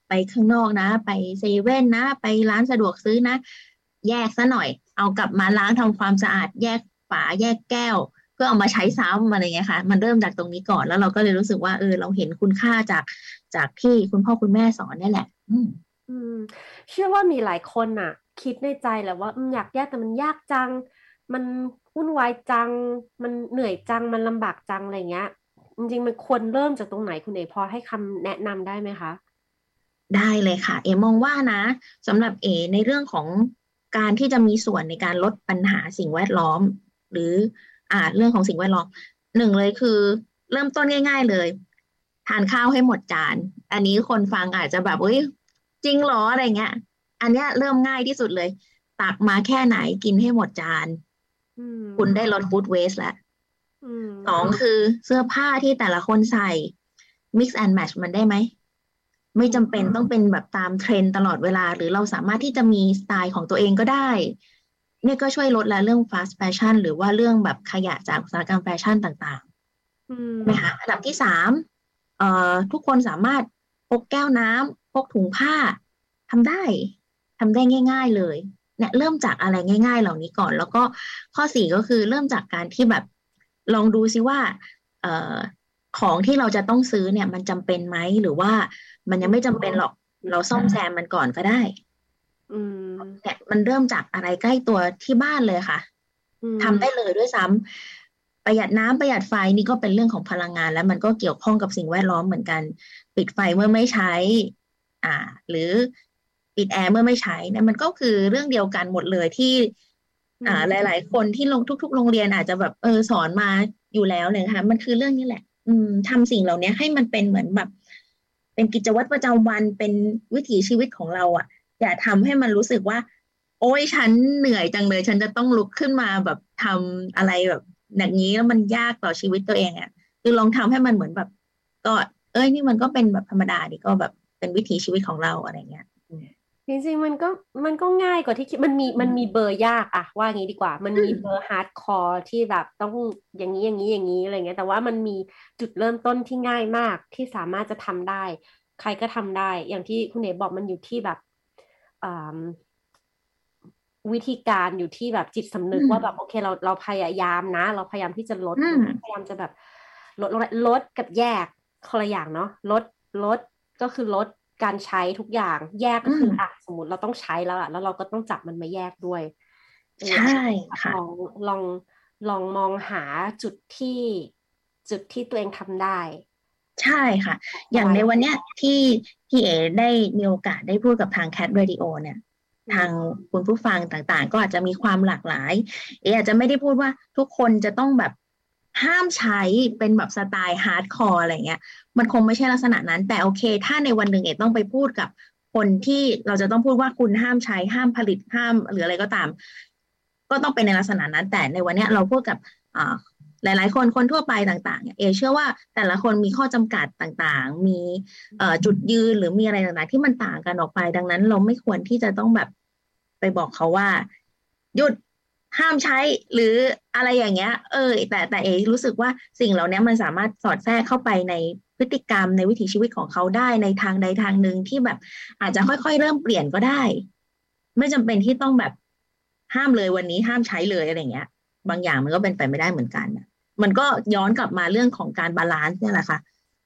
ไปข้างนอกนะ ไปเซเว่นนะ ไปร้านสะดวกซื้อนะ แยกซะหน่อย เอากลับมาล้างทำความสะอาด แยกฝาแยกแก้วพื่อเอามาใช้ซ้ำอะไรเงี้ยค่ะมันเริ่มจากตรงนี้ก่อนแล้วเราก็เลยรู้สึกว่าเออเราเห็นคุณค่าจากจากที่คุณพ่อคุณแม่สอนนี่แหละ อืมอืมเชื่อว่ามีหลายคนน่ะ คิดในใจแหละว่าอยากแยกแต่มันยากจัง มันวุ่นวายจัง มันเหนื่อยจังมันลำบากจังอะไรเงี้ยจริงๆมันควรเริ่มจากตรงไหนคุณเอพอให้คำแนะนำได้ไหมคะได้เลยค่ะ เอมองว่านะสำหรับเอในเรื่องของ การที่จะมีส่วนในการลดปัญหาสิ่งแวดล้อม หรืออ่าเรื่องของสิ่งแวดล้อมหนึ่งเลยคือ เริ่มต้นง่าย ๆเลย ทานข้าวให้หมดจาน อันนี้คนฟังอาจจะแบบเอ้ยจริงหรออะไรเงี้ย อันเนี้ยเริ่มง่ายที่สุดเลย ตักมาแค่ไหนกินให้หมดจานคุณได้ลดฟู้ดเวสแล้วสองคือเสื้อผ้าที่แต่ละคนใส่ mix and match มันได้ไหม ไม่จำเป็นต้องเป็นแบบตามเทรนตลอดเวลา หรือเราสามารถที่จะมีสไตล์ของตัวเองก็ได้เนี่ยก็ช่วยลดละเรื่อง fast fashion หรือว่าเรื่องแบบขยะจากอุตสาหกรรมแฟชั่นต่างๆไหมคะอันดับที่สามเอ่อทุกคนสามารถพกแก้วน้ำพกถุงผ้าทำได้ทำได้ง่าย ๆเลยเนี่ยเริ่มจากอะไรง่าย ๆ เหล่านี้ก่อน แล้วก็ข้อสี่ก็คือเริ่มจากการที่แบบลองดูซิว่า เอ่อของที่เราจะต้องซื้อเนี่ย มันจำเป็นไหมหรือว่า มันยังไม่จำเป็นหรอก เราซ่อมแซมมันก่อนก็ได้เนี่ยมันเริ่มจากอะไรใกล้ตัวที่บ้านเลยค่ะทำได้เลยด้วยซ้ำประหยัดน้ำประหยัดไฟนี่ก็เป็นเรื่องของพลังงาน แล้วมันก็เกี่ยวข้องกับสิ่งแวดล้อมเหมือนกัน ปิดไฟเมื่อไม่ใช้ อ่า หรือปิดแอร์เมื่อไม่ใช้เนี่ยมันก็คือเรื่องเดียวกันหมดเลยที่ อ่า หลาย ๆ คนที่ลงทุก ๆ โรงเรียนอาจจะแบบเออสอนมาอยู่แล้วเลยค่ะ มันคือเรื่องนี้แหละ อืมทำสิ่งเหล่านี้ให้มันเป็นเหมือนแบบ เป็นกิจวัตรประจำวันเป็นวิถีชีวิตของเราอะ่ะ อย่าทำให้มันรู้สึกว่า โอ้ยฉันเหนื่อยจังเลย ฉันจะต้องลุกขึ้นมาแบบทำอะไรแบบอย่างนี้แล้วมันยากต่อชีวิตตัวเองอะ่ะคือลองทำให้มันเหมือนแบบ ก็ เอ้ยนี่มันก็เป็นแบบธรรมดาดิก็แบบเป็นวิถีชีวิตของเราอะไรเงี้ย จริงๆมันก็มันก็ง่ายกว่าที่คิดมันมีมันมีเบอร์ยากอะว่างี้ดีกว่า มันมีเบอร์ hardcore ที่แบบต้องอย่างนี้อย่างนี้อย่างนี้อะไรเงี้ยแต่ว่ามันมีจุดเริ่มต้นที่ง่ายมากที่สามารถจะทำได้ ใครก็ทำได้ อย่างที่คุณเอ๋บอกมันอยู่ที่แบบวิธีการอยู่ที่แบบจิตสำนึกว่าแบบโอเคเราเราพยายามนะ เราพยายามที่จะลดพยายามจะแบบลดลดลดกับแยกคนละอย่างเนาะลดลดก็คือลด การใช้ทุกอย่างแยกก็คืออะสมมติเราต้องใช้แล้วอะแล้วเราก็ต้องจับมันมาแยกด้วย ใช่ค่ะลองลองลองมองหาจุดที่จุดที่ตัวเองทำได้ ใช่ค่ะ อย่างในวันเนี้ยที่พี่เอได้มีโอกาสได้พูดกับทาง Cat Radio เนี่ยทางคุณผู้ฟังต่างๆ ก็อาจจะมีความหลากหลาย เออาจจะไม่ได้พูดว่าทุกคนจะต้องแบบ ห้ามใช้เป็นแบบสไตล์ hardcore อะไรเงี้ย มันคงไม่ใช่ลักษณะนั้น แต่โอเค ถ้าในวันหนึ่งเอ๋ต้องไปพูดกับคนที่เราจะต้องพูดว่าคุณห้ามใช้ห้ามผลิตห้ามหรืออะไรก็ตาม ก็ต้องเป็นในลักษณะนั้น แต่ในวันนี้เราพูดกับหลาย ๆ คนคนทั่วไปต่างๆ เอ๋เชื่อว่าแต่ละคนมีข้อจำกัดต่างๆ มีจุดยืนหรือมีอะไรต่างๆ ที่มันต่างกันออกไป ดังนั้นเราไม่ควรที่จะต้องแบบไปบอกเขาว่า หยุด ห้ามใช้หรืออะไรอย่างเงี้ย เออ แต่แต่เอ๋รู้สึกว่าสิ่งเหล่านี้มันสามารถสอดแทรกเข้าไปในพฤติกรรมในวิถีชีวิตของเขาได้ในทางใดทางหนึ่งที่แบบ อาจจะค่อยๆเริ่มเปลี่ยนก็ได้ ไม่จำเป็นที่ต้องแบบห้ามเลยวันนี้ห้ามใช้เลยอะไรเงี้ย บางอย่างมันก็เป็นไปไม่ได้เหมือนกันมันก็ย้อนกลับมาเรื่องของการ balance นี่แหละค่ะ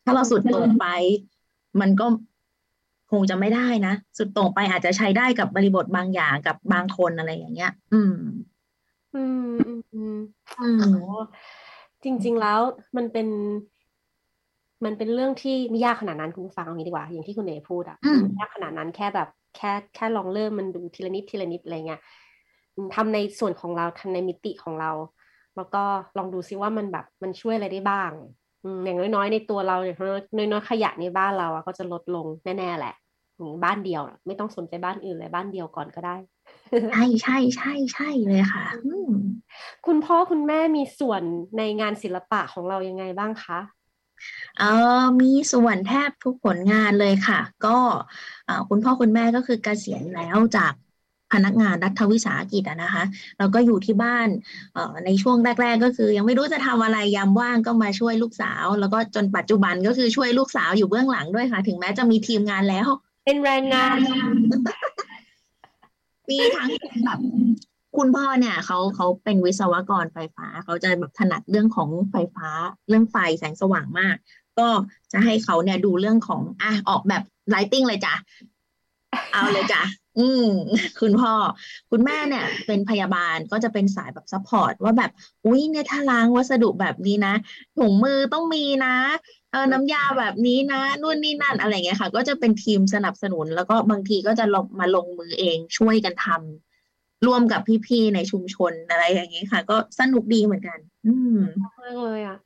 ถ้าเราสุดโต่งไป มันก็คงจะไม่ได้นะ สุดตรงไปอาจจะใช้ได้กับบริบทบางอย่างกับบางคนอะไรอย่างเงี้ย อืม อืมอืมอืมอืมจริง ๆ แล้วมันเป็น มันเป็นเรื่องที่ไม่ยากขนาดนั้นคุณฟังเอางี้ดีกว่า อย่างที่คุณเอพูดอะไม่ยากขนาดนั้นแค่แบบแค่แค่ลองเริ่มมันดูทีละนิดทีละนิดอะไรเงี้ยทำในส่วนของเราทำในมิติของเรา แล้วก็ลองดูซิว่ามันแบบมันช่วยอะไรได้บ้างอย่างน้อยๆ ในตัวเราอย่างน้อยๆขยะในบ้านเราอะก็จะลดลงแน่ๆแหละบ้านเดียว ไม่ต้องสนใจบ้านอื่นเลยบ้านเดียวก่อนก็ได้ ใช่ใช่ใช่ใช่เลยค่ะคุณพ่อคุณแม่มีส่วนในงานศิลปะของเรายังไงบ้างคะเออมีส่วนแทบทุกผลงานเลยค่ะ ก็คุณพ่อคุณแม่ก็คือเกษียณแล้วจากพนักงานรัฐวิสาหกิจนะคะแล้วก็อยู่ที่บ้านในช่วงแรก ๆ ก็คือ ยังไม่รู้จะทำอะไรยามว่างก็มาช่วยลูกสาว แล้วก็จนปัจจุบันก็คือช่วยลูกสาวอยู่เบื้องหลังด้วยค่ะ ถึงแม้จะมีทีมงานแล้ว เป็นแรงงาน มีทั้งแบบคุณพ่อเนี่ยเขาเขาเป็นวิศวกรไฟฟ้าเขาจะแบบถนัดเรื่องของไฟฟ้า เรื่องไฟแสงสว่างมาก ก็จะให้เขาเนี่ยดูเรื่องของอะออกแบบไลติ้งเลยจ้ะเอาเลยจ้ะอืมคุณพ่อ คุณแม่เนี่ย เป็นพยาบาลก็จะเป็นสายแบบ support ว่าแบบ อุ้ยเนี่ยถ้าล้างวัสดุแบบนี้นะถุงมือต้องมีนะ เออน้ำยาแบบนี้นะนู่นนี่นั่นอะไรเงี้ยค่ะ ก็จะเป็นทีมสนับสนุน แล้วก็บางทีก็จะลงมาลงมือเองช่วยกันทำร่วมกับพี่ๆในชุมชนอะไรอย่างเงี้ยค่ะ ก็สนุกดีเหมือนกัน อืมมากเลยอะ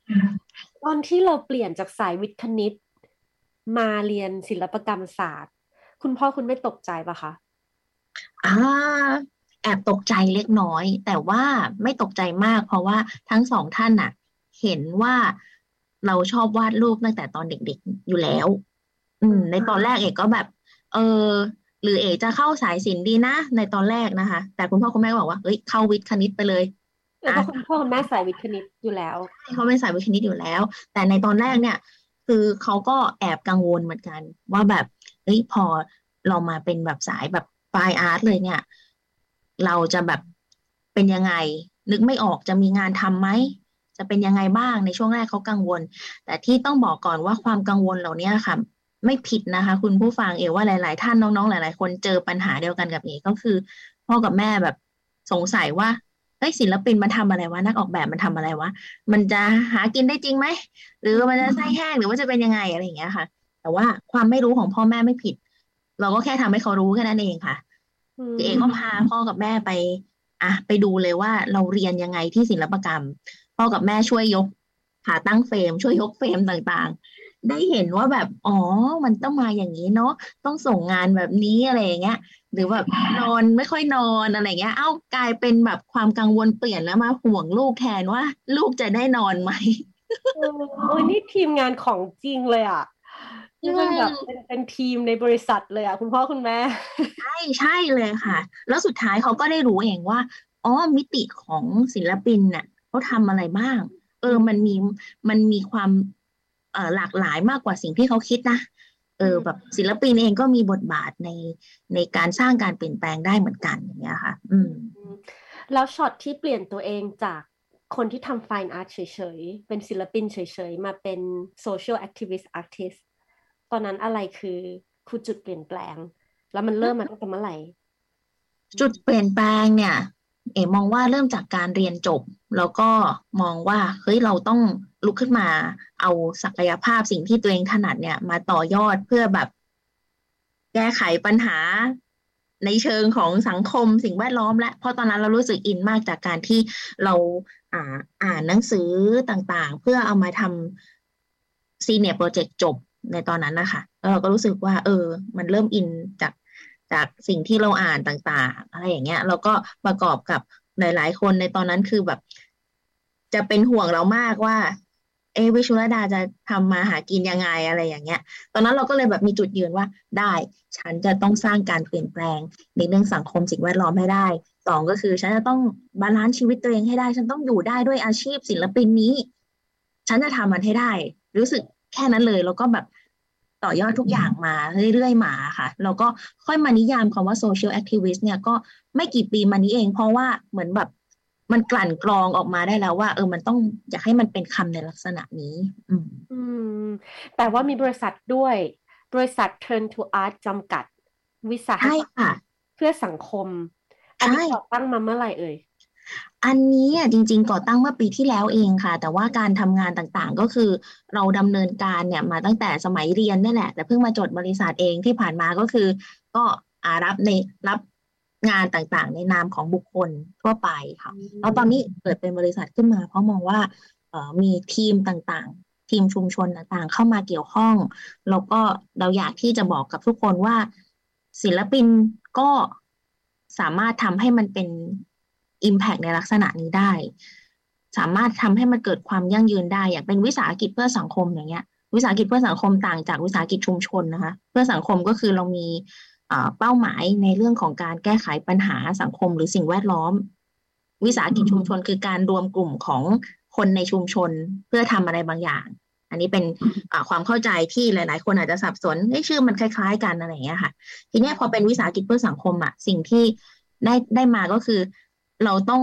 ตอนที่เราเปลี่ยนจากสายวิทย์คณิต มาเรียนศิลปกรรมศาสตร์ คุณพ่อคุณไม่ตกใจปะคะอ่าแอบตกใจเล็กน้อย แต่ว่าไม่ตกใจมาก เพราะว่าทั้งสองท่านน่ะ เห็นว่า เราชอบวาดรูปตั้งแต่ตอนเด็กๆอยู่แล้ว อืม ในตอนแรกเอกก็แบบ เออ หรือเอกจะเข้าสายศิลป์ดีนะ ในตอนแรกนะคะ แต่คุณพ่อคุณแม่บอกว่าเฮ้ยเข้าวิทย์คณิตไปเลยแล้วคุณพ่อคุณแม่สายวิทย์คณิตอยู่แล้วเขาเป็นสายวิทย์คณิตอยู่แล้ว แต่ในตอนแรกเนี่ย คือเขาก็แอบกังวลเหมือนกัน ว่าแบบเฮ้ยพอเรามาเป็นแบบสายแบบไฟอาร์ตเลยเนี่ย เราจะแบบเป็นยังไง นึกไม่ออกจะมีงานทำไหม จะเป็นยังไงบ้างในช่วงแรกเขากังวล แต่ที่ต้องบอกก่อนว่าความกังวลเหล่านี้ค่ะ ไม่ผิดนะคะ คุณผู้ฟังเอว่าหลาย ๆ ท่านน้อง ๆ หลาย ๆ คนเจอปัญหาเดียวกันกับเอก็คือ พ่อกับแม่แบบสงสัยว่าเฮ้ยศิลปินมันทำอะไรวะนักออกแบบมันทำอะไรวะมันจะหากินได้จริงไหมหรือมันจะไส้แห้งหรือว่าจะเป็นยังไงอะไรอย่างเงี้ยค่ะ แต่ว่าความไม่รู้ของพ่อแม่ไม่ผิด เราก็แค่ทำให้เขารู้แค่นั้นเองค่ะเองก็พาพ่อกับแม่ไป อะไปดูเลยว่าเราเรียนยังไงที่ศิลปกรรม พ่อกับแม่ช่วยยกขาตั้งเฟรมช่วยยกเฟรมต่างๆ ได้เห็นว่าแบบอ๋อมันต้องมาอย่างนี้เนาะต้องส่งงานแบบนี้อะไรอย่างเงี้ย หรือแบบนอนไม่ค่อยนอนอะไรเงี้ย เอ้ากลายเป็นแบบความกังวลเปลี่ยนแล้วมาห่วงลูกแทนว่า ลูกจะได้นอนไหมโอ้ยนี่ทีมงานของจริงเลยอะนี่มันแบบเป็นเป็นทีมในบริษัทเลยอะคุณพ่อคุณแม่ ใช่ใช่เลยค่ะ แล้วสุดท้ายเขาก็ได้รู้เองว่าอ๋อมิติของศิลปินเนี่ย เขาทำอะไรบ้าง เออมันมีมันมีความเอ่อหลากหลายมากกว่าสิ่งที่เขาคิดนะเออแบบศิลปินเองก็มีบทบาทในในการสร้างการเปลี่ยนแปลงได้เหมือนกันอย่างเงี้ยค่ะ อืมแล้วช็อตที่เปลี่ยนตัวเองจากคนที่ทำ fine art เฉยๆ เป็นศิลปินเฉยๆ มาเป็น social activist artist ตอนนั้นอะไรคือคือจุดเปลี่ยนแปลง แล้วมันเริ่มมาตั้งแต่เมื่อไหร่ จุดเปลี่ยนแปลงเนี่ย เอ๋มองว่าเริ่มจากการเรียนจบ แล้วก็มองว่าเฮ้ยเราต้องลุกขึ้นมา เอาศักยภาพสิ่งที่ตัวเองถนัดเนี่ย มาต่อยอดเพื่อแบบ แก้ไขปัญหาในเชิงของสังคมสิ่งแวดล้อมและเพราะตอนนั้นเรารู้สึกอินมากจากการที่เราอ่าอ่านหนังสือต่างๆ เพื่อเอามาทำซีเนียร์โปรเจกต์จบในตอนนั้นนะคะแล้วเราก็รู้สึกว่า เออ มันเริ่มอินจาก จากสิ่งที่เราอ่านต่างๆ อะไรอย่างเงี้ยแล้วก็ประกอบกับหลายๆ คนในตอนนั้นคือแบบ จะเป็นห่วงเรามากว่า เอ๋ วิชชุลดาจะทำมาหากินยังไงอะไรอย่างเงี้ย ตอนนั้นเราก็เลยแบบมีจุดยืนว่าได้ ฉันจะต้องสร้างการเปลี่ยนแปลงในเรื่องสังคมสิ่งแวดล้อมให้ได้สองก็คือ ฉันจะต้อง balance ชีวิตตัวเองให้ได้ ฉันต้องอยู่ได้ด้วยอาชีพศิลปินนี้ ฉันจะทำมันให้ได้ รู้สึกแค่นั้นเลย แล้วก็แบบ ต่อยอดทุกอย่างมาเรื่อยๆมาค่ะแล้วก็ค่อยมานิยามคำว่า social activist เนี่ยก็ไม่กี่ปีมานี้เอง เพราะว่าเหมือนแบบมันกลั่นกรองออกมาได้แล้วว่า เออมันต้องอยากให้มันเป็นคำในลักษณะนี้ อืมอืมแต่ว่ามีบริษัทด้วย บริษัท Turn to Art จำกัด วิสาหกิจเพื่อสังคม อันนี้ก่อตั้งมาเมื่อไหร่เอ่ย อันนี้อะจริง ๆ ก่อตั้งเมื่อปีที่แล้วเองค่ะ แต่ว่าการทำงานต่างๆ ก็คือเราดำเนินการเนี่ยมาตั้งแต่สมัยเรียนนี่แหละ แต่เพิ่งมาจดบริษัทเองที่ผ่านมาก็คือ ก็อารับในรับงานต่างๆ ในนามของบุคคลทั่วไปค่ะ แล้วตอนนี้เกิดเป็นบริษัทขึ้นมา เพราะมองว่าเออมีทีมต่างๆ ทีมชุมชนต่างๆ เข้ามาเกี่ยวข้อง แล้วก็เราอยากที่จะบอกกับทุกคนว่า ศิลปินก็สามารถทำให้มันเป็น Impact ในลักษณะนี้ได้ สามารถทำให้มันเกิดความยั่งยืนได้ อย่างเป็นวิสาหกิจเพื่อสังคมอย่างเงี้ย วิสาหกิจเพื่อสังคมต่างจากวิสาหกิจชุมชนนะคะ เพื่อสังคมก็คือเรามีเป้าหมายในเรื่องของการแก้ไขปัญหาสังคมหรือสิ่งแวดล้อม วิสาหกิจชุมชนคือการรวมกลุ่มของคนในชุมชนเพื่อทำอะไรบางอย่าง อันนี้เป็นความเข้าใจที่หลาย ๆ คนอาจจะสับสนชื่อมันคล้าย ๆ กันอะไรอย่างเงี้ยค่ะ ทีนี้พอเป็นวิสาหกิจเพื่อสังคมอะสิ่งที่ได้ได้มาก็คือ เราต้อง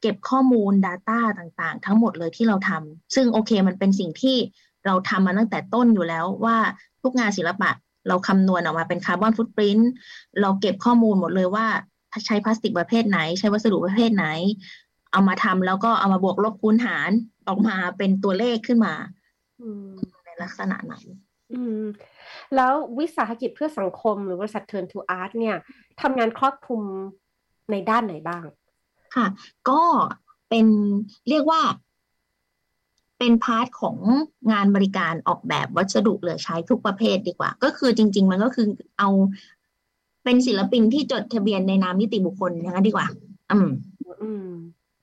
เก็บข้อมูล Data ต่างๆ ทั้งหมดเลยที่เราทำซึ่งโอเคมันเป็นสิ่งที่เราทำมาตั้งแต่ต้นอยู่แล้วว่าทุกงานศิลปะเราคำนวณออกมาเป็นคาร์บอนฟุตปรินต์เราเก็บข้อมูลหมดเลยว่าใช้พลาสติกประเภทไหน ใช้วัสดุประเภทไหน เอามาทำแล้วก็เอามาบวกลบคูณหารออกมาเป็นตัวเลขขึ้นมาในลักษณะนั้นแล้ววิสาหกิจเพื่อสังคมหรือบริษัท Turn to Art เนี่ยทำงานครอบคลุมในด้านไหนบ้าง ค่ะ ก็เป็นเรียกว่า เป็น part ของงานบริการออกแบบวัสดุเหลือใช้ทุกประเภทดีกว่า ก็คือจริง ๆ มันก็คือเอ๋เป็นศิลปินที่จดทะเบียนในนามนิติบุคคลอย่างนั้นดีกว่า อืม อืม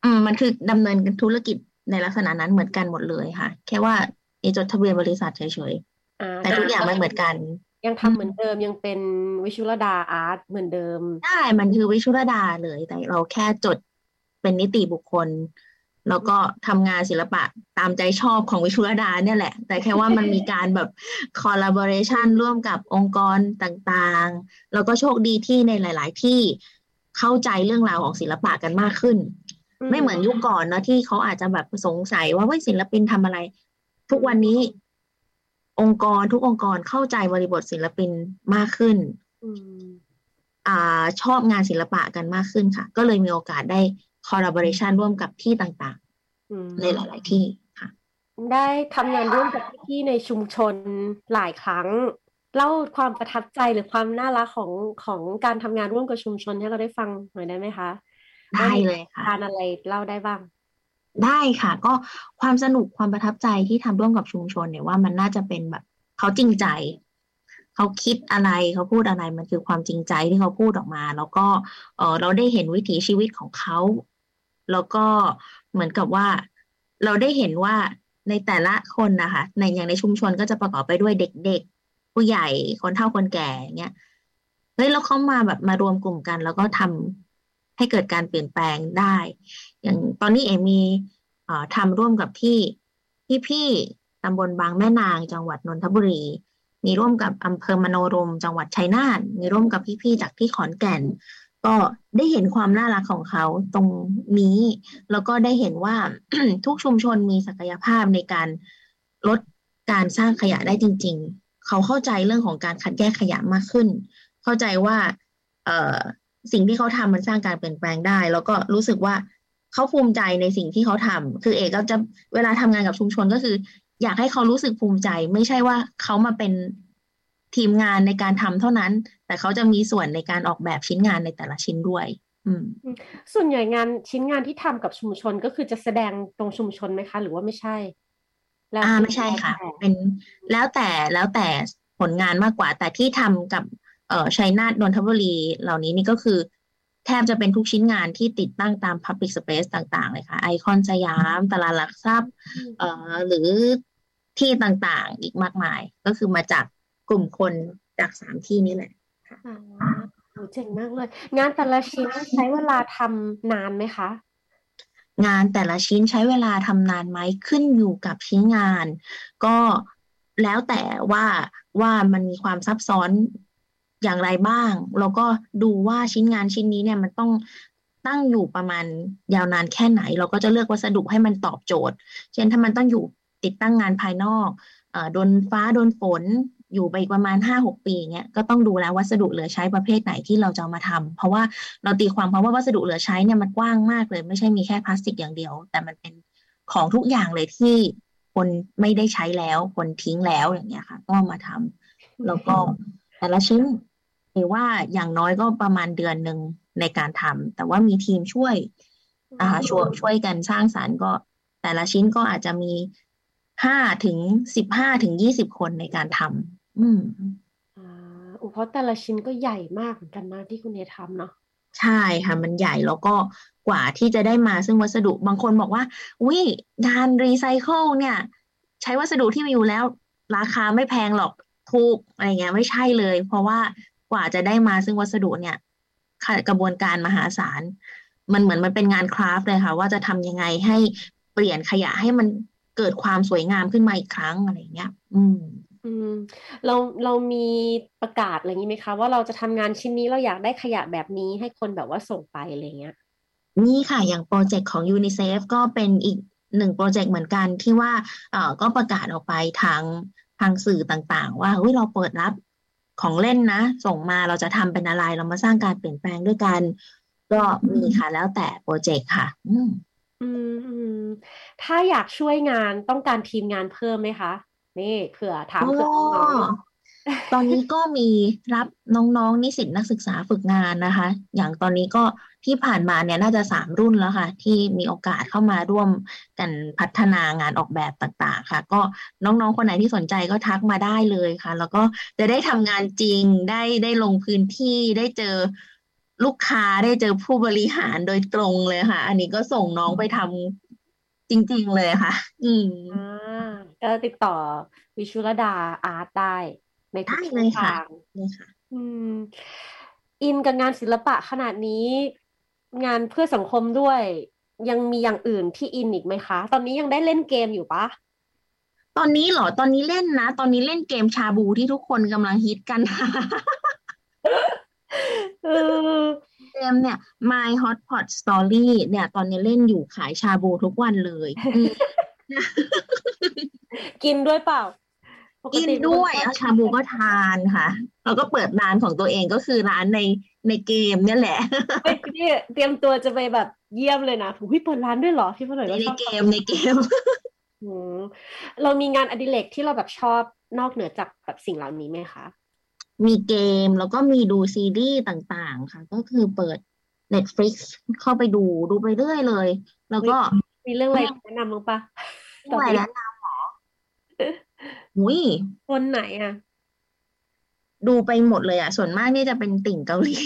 อืม มันคือดำเนินธุรกิจในลักษณะนั้นเหมือนกันหมดเลยค่ะ แค่ว่าจดทะเบียนบริษัทเฉยๆแต่ทุกอย่างมันเหมือนกัน ยังทำเหมือนเดิมยังเป็นวิชุรดาอาร์ตเหมือนเดิมใช่มันคือวิชุรดาเลย แต่เราแค่จด เป็นนิติบุคคล แล้วก็ทำงานศิลปะตามใจชอบของวิชุรดาเนี่ยแหละ แต่แค่ว่ามันมีการแบบคอลลาบอร์เรชันร่วมกับองค์กรต่างๆ แล้วก็โชคดีที่ในหลาย ๆ ที่เข้าใจเรื่องราวของศิลปะกันมากขึ้น ไม่เหมือนยุคก่อนนะที่เขาอาจจะแบบสงสัยว่าว่าศิลปินทำอะไร ทุกวันนี้องค์กรทุกองค์กรเข้าใจบริบทศิลปินมากขึ้นอ่าชอบงานศิลปะกันมากขึ้นค่ะ ก็เลยมีโอกาสได้ คอร์รัปอเรชันร่วมกับที่ต่างๆ ในหลาย ๆ ที่ค่ะ ได้ทำงานร่วมกับที่ในชุมชนหลายครั้ง เล่าความประทับใจหรือความน่ารักของของการทำงานร่วมกับชุมชนให้เราได้ฟังหน่อยได้ไหมคะได้เลยค่ะการอะไรเล่าได้บ้าง ได้ค่ะ ก็ความสนุกความประทับใจที่ทำร่วมกับชุมชนเนี่ยว่ามันน่าจะเป็นแบบเขาจริงใจเขาคิดอะไรเขาพูดอะไรมันคือความจริงใจที่เขาพูดออกมา แล้วก็เออเราได้เห็นวิถีชีวิตของเขา แล้วก็เหมือนกับว่า เราได้เห็นว่าในแต่ละคนนะคะในอย่างในชุมชนก็จะประกอบไปด้วยเด็กๆ ผู้ใหญ่คนเฒ่าคนแก่เงี้ยเฮ้ยแล้วเขามาแบบมารวมกลุ่มกัน แล้วก็ทำให้เกิดการเปลี่ยนแปลงได้ อย่างตอนนี้เอมีทำร่วมกับที่พี่ๆตำบลบางแม่นาง จังหวัดนนทบุรี มีร่วมกับอำเภอมโนรม จังหวัดชัยนาทมีร่วมกับพี่ๆจากที่ขอนแก่น ก็ได้เห็นความน่ารักของเขาตรงนี้ แล้วก็ได้เห็นว่าทุกชุมชนมีศักยภาพในการลดการสร้างขยะได้จริง ๆ เขาเข้าใจเรื่องของการคัดแยกขยะมากขึ้น เข้าใจว่า เออสิ่งที่เขาทำมันสร้างการเปลี่ยนแปลงได้ แล้วก็รู้สึกว่าเขาภูมิใจในสิ่งที่เขาทำคือเอกก็จะเวลาทำงานกับชุมชนก็คือ อยากให้เขารู้สึกภูมิใจ ไม่ใช่ว่าเขามาเป็น ทีมงานในการทำเท่านั้น แต่เขาจะมีส่วนในการออกแบบชิ้นงานในแต่ละชิ้นด้วยอืมส่วนใหญ่งานชิ้นงานที่ทำกับชุมชนก็คือจะแสดงตรงชุมชนไหมคะ หรือว่าไม่ใช่ แล้วอ่าไม่ใช่ค่ะ เป็นแล้วแต่แล้วแต่ผลงานมากกว่า แต่ที่ทำกับเอ่อชัยนาทนนทบุรีเหล่านี้นี่ก็คือ แทบจะเป็นทุกชิ้นงานที่ติดตั้งตาม Public Space ต่าง ๆ เลยค่ะ ไอคอนสยาม ตลาดหลักทรัพย์ เอ่อหรือที่ต่างๆ อีกมากมาย ก็คือมาจาก กลุ่มคนจากสามที่นี้แหละอ๋อเจ๋งมากเลย งานแต่ละชิ้นใช้เวลาทำนานไหมคะงานแต่ละชิ้นใช้เวลาทำนานไหมขึ้นอยู่กับชิ้นงาน ก็แล้วแต่ว่าว่ามันมีความซับซ้อนอย่างไรบ้าง แล้วก็ดูว่าชิ้นงานชิ้นนี้เนี่ยมันต้องตั้งอยู่ประมาณยาวนานแค่ไหน เราก็จะเลือกวัสดุให้มันตอบโจทย์ เช่นถ้ามันต้องอยู่ติดตั้งงานภายนอกอโดนฟ้าโดนฝน อยู่ไปประมาณห้าหกปีเงี้ยก็ต้องดูแล้ววัสดุเหลือใช้ประเภทไหนที่เราจะมาทำเพราะว่าเราตีความเพราะว่าวัสดุเหลือใช้เนี่ยมันกว้างมากเลย ไม่ใช่มีแค่พลาสติกอย่างเดียว แต่มันเป็นของทุกอย่างเลยที่คนไม่ได้ใช้แล้วคนทิ้งแล้วอย่างเงี้ยค่ะ ก็มาทำแล้วก็แต่ละชิ้นหรือว่าอย่างน้อยก็ประมาณเดือนหนึ่งในการทำแต่ว่ามีทีมช่วยนะคะช่วยช่วยกันสร้างสารรค์ก็ แต่ละชิ้นก็อาจจะมีห้าถึงสิบห้าถึงยี่สิบคนในการทำ อืม อ่าเพราะแต่ละชิ้นก็ใหญ่มากเหมือนกันนะที่คุณเอทำเนาะใช่ค่ะ มันใหญ่แล้วก็กว่าที่จะได้มาซึ่งวัสดุบางคนบอกว่าอุ้ยงานรีไซเคิลเนี่ย ใช้วัสดุที่มีอยู่แล้ว ราคาไม่แพงหรอกถูกอะไรเงี้ยไม่ใช่เลย เพราะว่ากว่าจะได้มาซึ่งวัสดุเนี่ยกระบวนการมหาศาลมันเหมือนมันเป็นงาน craft เลยค่ะ ว่าจะทำยังไงให้เปลี่ยนขยะให้มันเกิดความสวยงามขึ้นมาอีกครั้งอะไรเงี้ย อืม อืม เรา เรามีประกาศอะไรอย่างนี้ไหมคะ ว่าเราจะทำงานชิ้นนี้เราอยากได้ขยะแบบนี้ให้คนแบบว่าส่งไปอะไรเงี้ย นี่ค่ะ อย่างโปรเจกต์ของยูนิเซฟก็เป็นอีกหนึ่งโปรเจกต์เหมือนกันที่ว่าเอ่อก็ประกาศออกไปทางทางสื่อต่างๆ ว่าเฮ้ยเราเปิดรับของเล่นนะ ส่งมาเราจะทำเป็นอะไร เรามาสร้างการเปลี่ยนแปลงด้วยกัน ก็มีค่ะแล้วแต่โปรเจกต์ค่ะ อืมอืม ถ้าอยากช่วยงานต้องการทีมงานเพิ่มไหมคะ นี่เผื่อถามเผื่อน้องตอนนี้ก็มีรับน้องๆนิสิตนักศึกษาฝึกงานนะคะ อย่างตอนนี้ก็ที่ผ่านมาเนี่ยน่าจะสามรุ่นแล้วค่ะ ที่มีโอกาสเข้ามาร่วมกันพัฒนางานออกแบบต่างๆ ค่ะ ก็น้องๆ คนไหนที่สนใจก็ทักมาได้เลยค่ะ แล้วก็จะได้ทำงานจริงได้ได้ลงพื้นที่ได้เจอลูกค้าได้เจอผู้บริหารโดยตรงเลยค่ะ อันนี้ก็ส่งน้องไปทำจริง ๆ เลยค่ะ อืมอ่า ก็ติดต่อวิชุรดาอาร์ตได้ในทุกทางอืม อินกับงานศิลปะขนาดนี้ งานเพื่อสังคมด้วย ยังมีอย่างอื่นที่อินอีกไหมคะ ตอนนี้ยังได้เล่นเกมอยู่ปะตอนนี้เหรอ ตอนนี้เล่นนะ ตอนนี้เล่นเกมชาบูที่ทุกคนกำลังฮิตกันเกมเนี่ย My Hot Pot Story เนี่ย ตอนนี้เล่นอยู่ขายชาบูทุกวันเลย กินด้วยเปล่า กินด้วยชาบูก็ทานค่ะ เราก็เปิดร้านของตัวเองก็คือร้านในในเกมเนี่ยแหละนี่เตรียมตัวจะไปแบบเยี่ยมเลยนะถูกพี่เปิดร้านด้วยเหรอพี่เปิดหน่อยในเกมในเกมเรามีงานอดิเรกที่เราแบบชอบนอกเหนือจากแบบสิ่งเหล่านี้ไหมคะ มีเกมแล้วก็มีดูซีรีส์ต่างๆ ค่ะ ก็คือเปิด Netflix เข้าไปดูดูไปเรื่อยเลย แล้วก็มีเรื่องอะไรแนะนำมั้งปะ อะไรแนะนำหรออุ้ยคนไหนอะ ดูไปหมดเลยอะ ส่วนมากนี่จะเป็นติ่งเกาหลี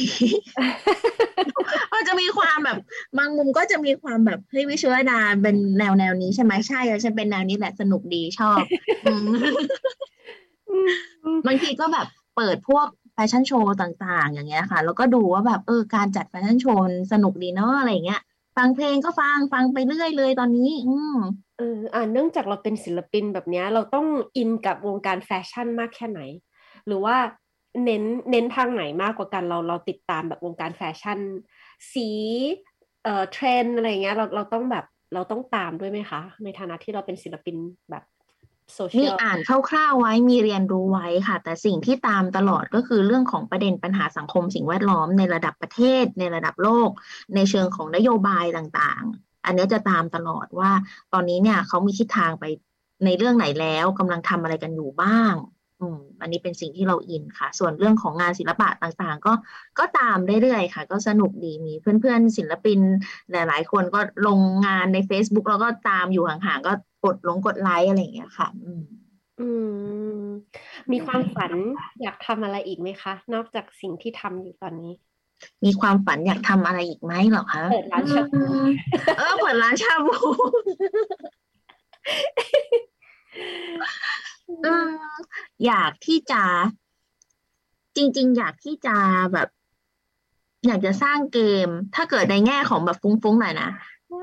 ก็จะมีความแบบ บางมุมก็จะมีความแบบเฮ้ยวิชชุลดาเป็นแนวแนวนี้ใช่ไหมใช่ฉันเป็นแนวนี้แหละสนุกดีชอบ บางทีก็แบบเปิดพวกแฟชั่นโชว์ต่างๆ อย่างเงี้ยค่ะ แล้วก็ดูว่าแบบเออการจัดแฟชั่นโชว์สนุกดีเนาะอะไรเงี้ย ฟังเพลงก็ฟังฟังไปเรื่อยเลยตอนนี้ อืม เอออ่าเนื่องจากเราเป็นศิลปินแบบนี้เราต้อง in กับวงการแฟชั่นมากแค่ไหน หรือว่าเน้นเน้นทางไหนมากกว่ากันเราเราติดตามแบบวงการแฟชั่น สีเอ่อเทรนอะไรเงี้ยเราเราต้องแบบเราต้องตามด้วยไหมคะ ในฐานะที่เราเป็นศิลปินแบบโซเชียลมีอ่านคร่าวๆไว้มีเรียนรู้ไว้ค่ะ แต่สิ่งที่ตามตลอดก็คือเรื่องของประเด็นปัญหาสังคมสิ่งแวดล้อมในระดับประเทศ ในระดับโลก ในเชิงของนโยบายต่างๆ อันนี้จะตามตลอดว่า ตอนนี้เนี่ยเขามีทิศทางไปในเรื่องไหนแล้วกำลังทำอะไรกันอยู่บ้าง อืม อันนี้เป็นสิ่งที่เราอินค่ะ ส่วนเรื่องของงานศิลปะต่างๆ ก็ก็ตามเรื่อยๆค่ะ ก็สนุกดีมีเพื่อนๆศิลปิน หลายๆ คนก็ลงงานใน Facebook แล้วก็ตามอยู่ห่างๆก็กดลงกดไลค์อะไรอย่างเงี้ยค่ะ อืมอืม มีความฝันอยากทำอะไรอีกไหมคะ นอกจากสิ่งที่ทำอยู่ตอนนี้ มีความฝันอยากทำอะไรอีกไหมหรอคะเปิดร้านชาบูเออเปิดร้านชาบูอืมอยากที่จะ จริง ๆ อยากที่จะแบบ อยากจะสร้างเกม ถ้าเกิดในแง่ของแบบฟุ้งๆหน่อยนะ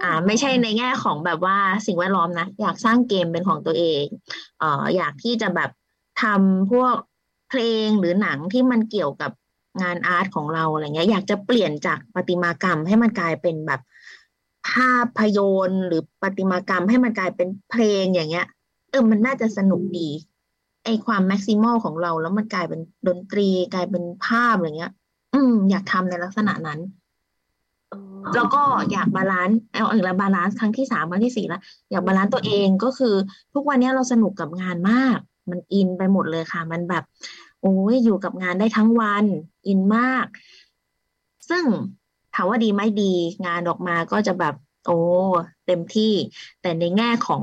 อ่า ไม่ใช่ในแง่ของแบบว่าสิ่งแวดล้อมนะ อยากสร้างเกมเป็นของตัวเองเอ่ออยากที่จะแบบทำพวกเพลงหรือหนังที่มันเกี่ยวกับ งาน art ของเราอะไรเงี้ย อยากจะเปลี่ยนจากประติมากรรมให้มันกลายเป็นแบบภาพยนตร์หรือประติมากรรมให้มันกลายเป็นเพลงอย่างเงี้ย เออมันน่าจะสนุกดีไอ้ความ maximal ของเราแล้วมันกลายเป็นดนตรีกลายเป็นภาพอะไรเงี้ย อืม อยากทำในลักษณะนั้นแล้วก็อยาก balance เอาอีกแล้ว balance ครั้งที่สามครั้งที่สี่แล้วอยาก balance ตัวเองก็คือ ทุกวันนี้เราสนุกกับงานมาก มันอินไปหมดเลยค่ะ มันแบบ โอ้ยอยู่กับงานได้ทั้งวัน อินมาก ซึ่งถามว่าดีไหมดีงานออกมาก็จะแบบ โอ้เต็มที่ แต่ในแง่ของ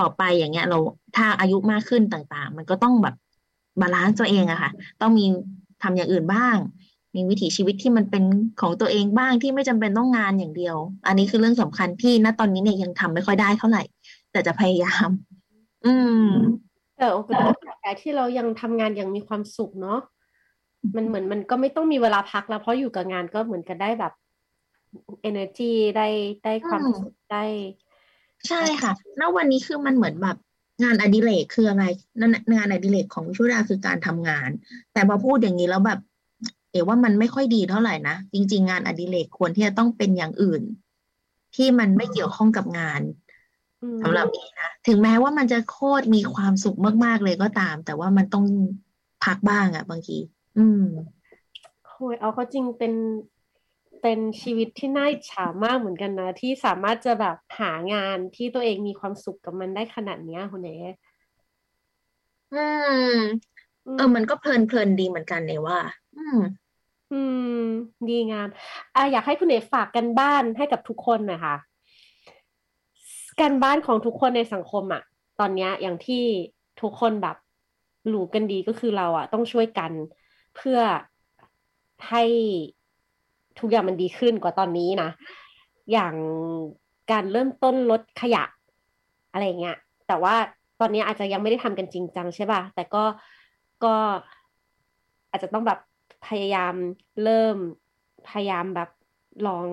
ต่อไปอย่างเงี้ย เราถ้าอายุมากขึ้นต่าง ๆ มันก็ต้องแบบ balance ตัวเองอะค่ะ ต้องมีทำอย่างอื่นบ้าง มีวิถีชีวิตที่มันเป็นของตัวเองบ้างที่ไม่จำเป็นต้องงานอย่างเดียว อันนี้คือเรื่องสำคัญที่ณตอนนี้เนี่ยยังทำไม่ค่อยได้เท่าไหร่ แต่จะพยายาม อืม แต่โอเคแต่ที่เรายังทำงานอย่างมีความสุขเนาะมันเหมือนมันก็ไม่ต้องมีเวลาพักแล้ว เพราะอยู่กับงานก็เหมือนกันได้แบบ energy ได้ได้ความสุขได้ ใช่ค่ะณวันนี้คือมันเหมือนแบบงานอดิเรกคืออะไรนั่นงานอดิเรกของชุดาคือการทำงาน แต่พอพูดอย่างนี้แล้วแบบ เอ๋ว่ามันไม่ค่อยดีเท่าไหร่นะ จริง ๆ งานอดิเรกควรที่จะต้องเป็นอย่างอื่น ที่มันไม่เกี่ยวข้องกับงาน สำหรับเอนะ ถึงแม้ว่ามันจะโคตรมีความสุขมาก ๆ เลยก็ตาม แต่ว่ามันต้องพักบ้างอะบางที อืมโอ้ยเอาเขาจริงเป็นเป็นชีวิตที่น่าอิจฉามากเหมือนกันนะ ที่สามารถจะแบบหางานที่ตัวเองมีความสุขกับมันได้ขนาดนี้คุณเอ๋อืม เออ มันก็เพลินเพลินดีเหมือนกันเนี่ยว่า อืม อืม ดีงามอะอยากให้คุณเอ๋ฝากกันบ้านให้กับทุกคนหน่อยค่ะ การบ้านของทุกคนในสังคมอะตอนนี้อย่างที่ทุกคนแบบรู้กันดีก็คือเราอะต้องช่วยกันเพื่อให้ทุกอย่างมันดีขึ้นกว่าตอนนี้นะ อย่างการเริ่มต้นลดขยะอะไรเงี้ย แต่ว่าตอนนี้อาจจะยังไม่ได้ทำกันจริงจังใช่ป่ะ แต่ก็ก็อาจจะต้องแบบพยายามเริ่มพยายามแบบลอง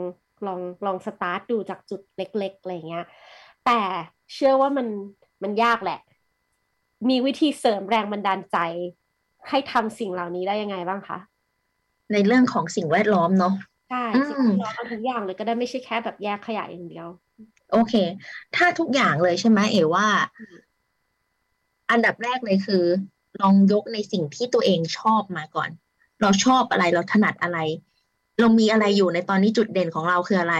ลองลองสตาร์ทดูจากจุดเล็กๆอะไรเงี้ย แต่เชื่อว่ามันมันยากแหละ มีวิธีเสริมแรงบันดาลใจ ให้ทำสิ่งเหล่านี้ได้ยังไงบ้างคะ ในเรื่องของสิ่งแวดล้อมเนาะใช่สิ่งแวดล้อมทุกอย่างเลยก็ได้ไม่ใช่แค่แบบแยกขยะอย่างเดียว โอเค ถ้าทุกอย่างเลยใช่ไหมเอว่า อันดับแรกเลยคือ ลองยกในสิ่งที่ตัวเองชอบมาก่อน เราชอบอะไรเราถนัดอะไร เรามีอะไรอยู่ในตอนนี้จุดเด่นของเราคืออะไร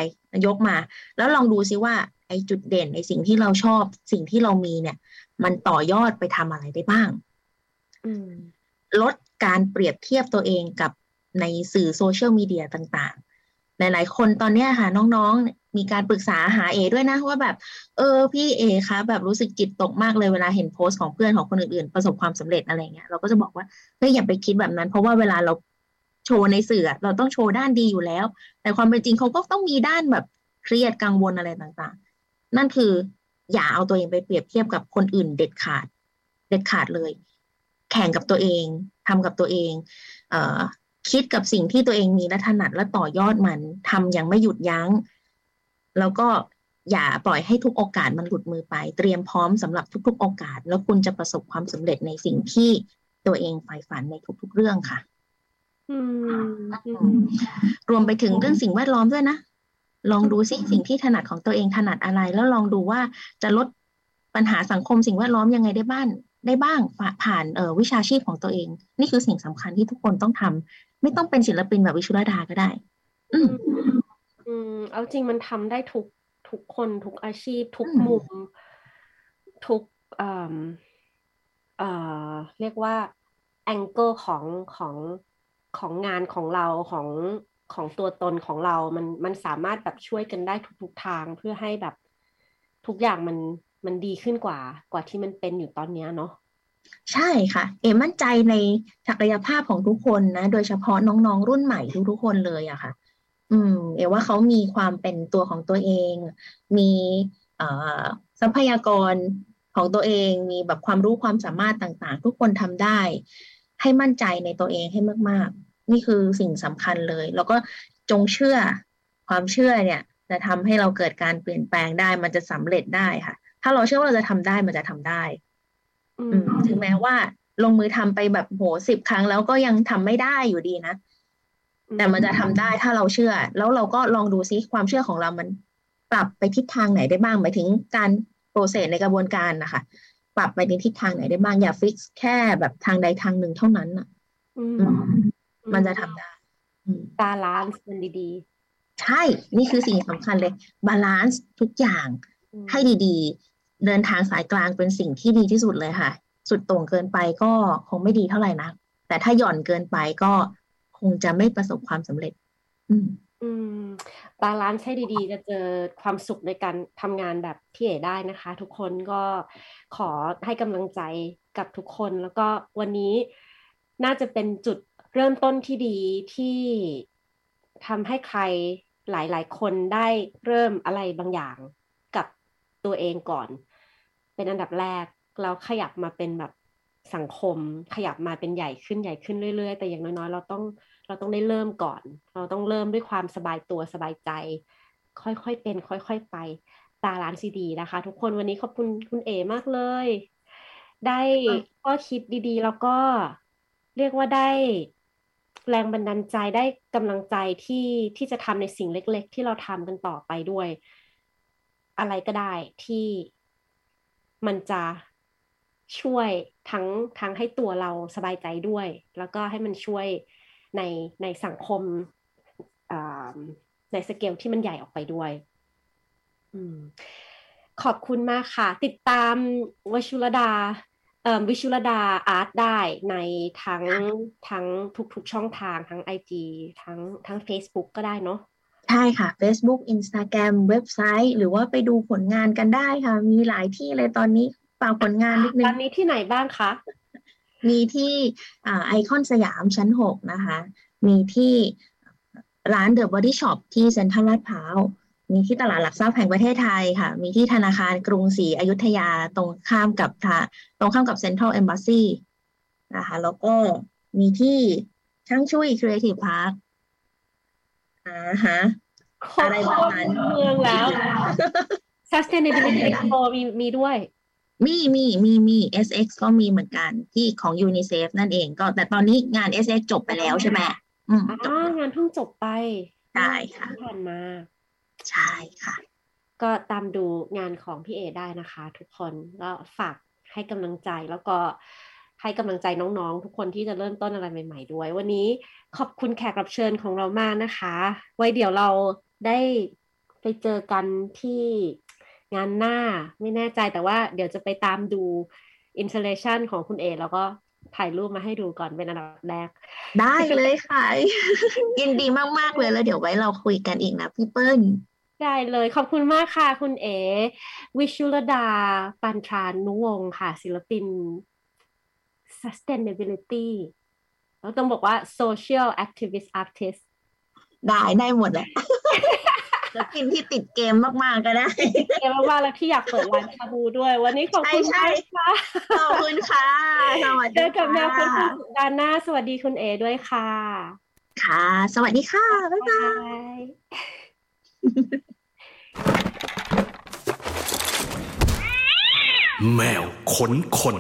ยกมา แล้วลองดูซิว่า ไอ้จุดเด่นในสิ่งที่เราชอบ สิ่งที่เรามีเนี่ย มันต่อยอดไปทำอะไรได้บ้างลดการเปรียบเทียบตัวเองกับในสื่อโซเชียลมีเดียต่างๆ หลายๆ คนตอนนี้ค่ะน้องๆ มีการปรึกษาหาเอด้วยนะ ว่าแบบ เออ พี่เอคะแบบรู้สึกจิตตกมากเลยเวลาเห็นโพสต์ของเพื่อนของคนอื่นๆ ประสบความสำเร็จอะไรเงี้ยเราก็จะบอกว่าเฮ้ยอย่าไปคิดแบบนั้น เพราะว่าเวลาเราโชว์ในสื่อเราต้องโชว์ด้านดีอยู่แล้ว แต่ความเป็นจริงเขาก็ต้องมีด้านแบบเครียดกังวลอะไรต่างๆ นั่นคืออย่าเอาตัวเองไปเปรียบเทียบกับคนอื่นเด็ดขาด เด็ดขาดเลย แข่งกับตัวเองทำกับตัวเอง เอ่อคิดกับสิ่งที่ตัวเองมีและถนัดและต่อยอดมันทำอย่างไม่หยุดยัง้ง แล้วก็อย่าปล่อยให้ทุกโอกาสมันหลุดมือไป เตรียมพร้อมสำหรับทุก ๆ โอกาส แล้วคุณจะประสบความสำเร็จในสิ่งที่ตัวเองใฝ่ฝันในทุก ๆ เรื่องค่ะรวมไปถึงเรื่องสิ่งแวดล้อมด้วยนะ ลองดูสิสิ่งที่ถนัดของตัวเองถนัดอะไร แล้วลองดูว่าจะลดปัญหาสังคมสิ่งแวดล้อมยังไงได้บ้างได้บ้างผ่านเออวิชาชีพของตัวเอง นี่คือสิ่งสำคัญที่ทุกคนต้องทำไม่ต้องเป็นศิลปินแบบวิชุรดาก็ได้ อืมอืมเอาจริงมันทำได้ทุกทุกคนทุกอาชีพ ทุกมุม ทุกเอ่อเอ่อเรียกว่าแองเกิลของของของงานของเราของ ของตัวตนของเรา มันมันสามารถแบบช่วยกันได้ทุกๆทางเพื่อให้แบบทุกอย่างมันมันดีขึ้นกว่ากว่าที่มันเป็นอยู่ตอนนี้เนาะใช่ค่ะ เอมั่นใจในศักยภาพของทุกคนนะ โดยเฉพาะน้องๆ รุ่นใหม่ทุกๆคนเลยอะค่ะ อืม เอว่าเขามีความเป็นตัวของตัวเอง มีอ่อทรัพยากรของตัวเอง มีแบบความรู้ความสามารถต่างๆ ทุกคนทำได้ ให้มั่นใจในตัวเองให้มากๆ นี่คือสิ่งสำคัญเลย แล้วก็จงเชื่อความเชื่อเนี่ย จะทำให้เราเกิดการเปลี่ยนแปลงได้ มันจะสำเร็จได้ค่ะ ถ้าเราเชื่อว่าเราจะทำได้มันจะทำได้ อืมถึงแม้ว่าลงมือทำไปแบบโหสิบครั้งแล้วก็ยังทำไม่ได้อยู่ดีนะแต่มันจะทำได้ถ้าเราเชื่อ แล้วเราก็ลองดูซิความเชื่อของเรามัน ปรับไปทิศทางไหนได้บ้างหมายถึงการ process ในกระบวนการนะคะปรับไปในทิศทางไหนได้บ้างอย่า fix แค่แบบทางใดทางหนึ่งเท่านั้นอะมั นจะทำได้ balance มันดีๆ ใช่ นี่คือสิ่งสำคัญเลย balance ทุกอย่างให้ดีๆ เดินทางสายกลางเป็นสิ่งที่ดีที่สุดเลยค่ะ สุดโต่งเกินไปก็คงไม่ดีเท่าไหร่นะแต่ถ้าหย่อนเกินไปก็คงจะไม่ประสบความสำเร็จ อืมอืม balance ให้ดีๆ จะเจอความสุขในการทำงานแบบพี่เอ๋ได้นะคะ ทุกคนก็ขอให้กำลังใจกับทุกคน แล้วก็วันนี้น่าจะเป็นจุด เริ่มต้นที่ดีที่ทำให้ใครหลาย ๆ คนได้เริ่มอะไรบางอย่างกับตัวเองก่อน เป็นอันดับแรกแล้วขยับมาเป็นแบบสังคม ขยับมาเป็นใหญ่ขึ้นใหญ่ขึ้นเรื่อย ๆ แต่อย่างน้อยๆ เราต้องเราต้องได้เริ่มก่อน เราต้องเริ่มด้วยความสบายตัวสบายใจ ค่อยๆเป็น ค่อย ๆ ไปตาร้านซีดีนะคะ ทุกคนวันนี้ขอบคุณคุณเอมากเลย ได้ข้อคิดดีๆ แล้วก็เรียกว่าได้ แรงบันดาลใจได้กำลังใจที่ที่จะทำในสิ่งเล็ก ๆ ที่เราทำกันต่อไปด้วย อะไรก็ได้ที่มันจะช่วยทั้งทั้งให้ตัวเราสบายใจด้วย แล้วก็ให้มันช่วยในในสังคมในสเกลที่มันใหญ่ออกไปด้วยขอบคุณมากค่ะ ติดตามวชุรดา วิชุรดาอาร์ตได้ในทั้งทั้งทุกๆช่องทางทั้ง IG ทั้งทั้ง Facebook ก็ได้เนาะใช่ค่ะ Facebook Instagram เว็บไซต์ หรือว่าไปดูผลงานกันได้ค่ะ มีหลายที่เลยตอนนี้ฝากผลงานนิดนึงตอนนี้ที่ไหนบ้างคะ มีที่ไอคอนสยามชั้นหกนะคะ มีที่ร้าน The Body Shop ที่เซ็นทรัลลาดพร้าว มีที่ตลาดหลักทรัพย์แห่งประเทศไทยค่ะ มีที่ธนาคารกรุงศรีอยุธยาตรงข้ามกับตรงข้ามกับเซ็นทรัลเอ็มบาสซีนะคะแล้วก็มีที่ช่างชุ่ย Creative Park อ่าฮะอะไรแบบนั้นเมืองแล้ว sustainability expo มีมีด้วย มีมีมีมี SX ก็มีเหมือนกันที่ของ UNICEF นั่นเองก็แต่ตอนนี้งาน SX จบไปแล้วใช่ไหมอืมอ๋องานเพิ่งจบไปใช่ค่ะผ่านมา ใช่ค่ะ ก็ตามดูงานของพี่เอได้นะคะ ทุกคนก็ฝากให้กำลังใจแล้วก็ให้กำลังใจน้องๆ ทุกคนที่จะเริ่มต้นอะไรใหม่ ๆ ด้วย วันนี้ขอบคุณแขกรับเชิญของเรามากนะคะ ไว้เดี๋ยวเราได้ไปเจอกันที่งานหน้าไม่แน่ใจแต่ว่าเดี๋ยวจะไปตามดูอินสตาเลชันของคุณเอแล้วก็ถ่ายรูปมาให้ดูก่อนเป็นอันดับแรก ได้เลยค่ะ ยินดีมาก ๆ เลยแล้วเดี๋ยวไว้เราคุยกันอีกนะพี่เปิ้ล ได้เลยขอบคุณมากค่ะ คุณเอ๋วิชุรดา ปันทรานุวงศ์ค่ะ ศิลปิน sustainability แล้วต้องบอกว่า social activist artist ได้ได้หมดแหละจะกินที่ติดเกมมาก ๆ ก็ได้เกมมากๆแล้วที่อยากเปิดร้านชาบูด้วย วันนี้ขอบคุณมากค่ะขอบคุณค่ะ สวัสดีเจอกับแมวคุณสุดานหน้า สวัสดีคุณเอด้วยค่ะ ค่ะ สวัสดีค่ะ บ๊ายบาย แมวขนคน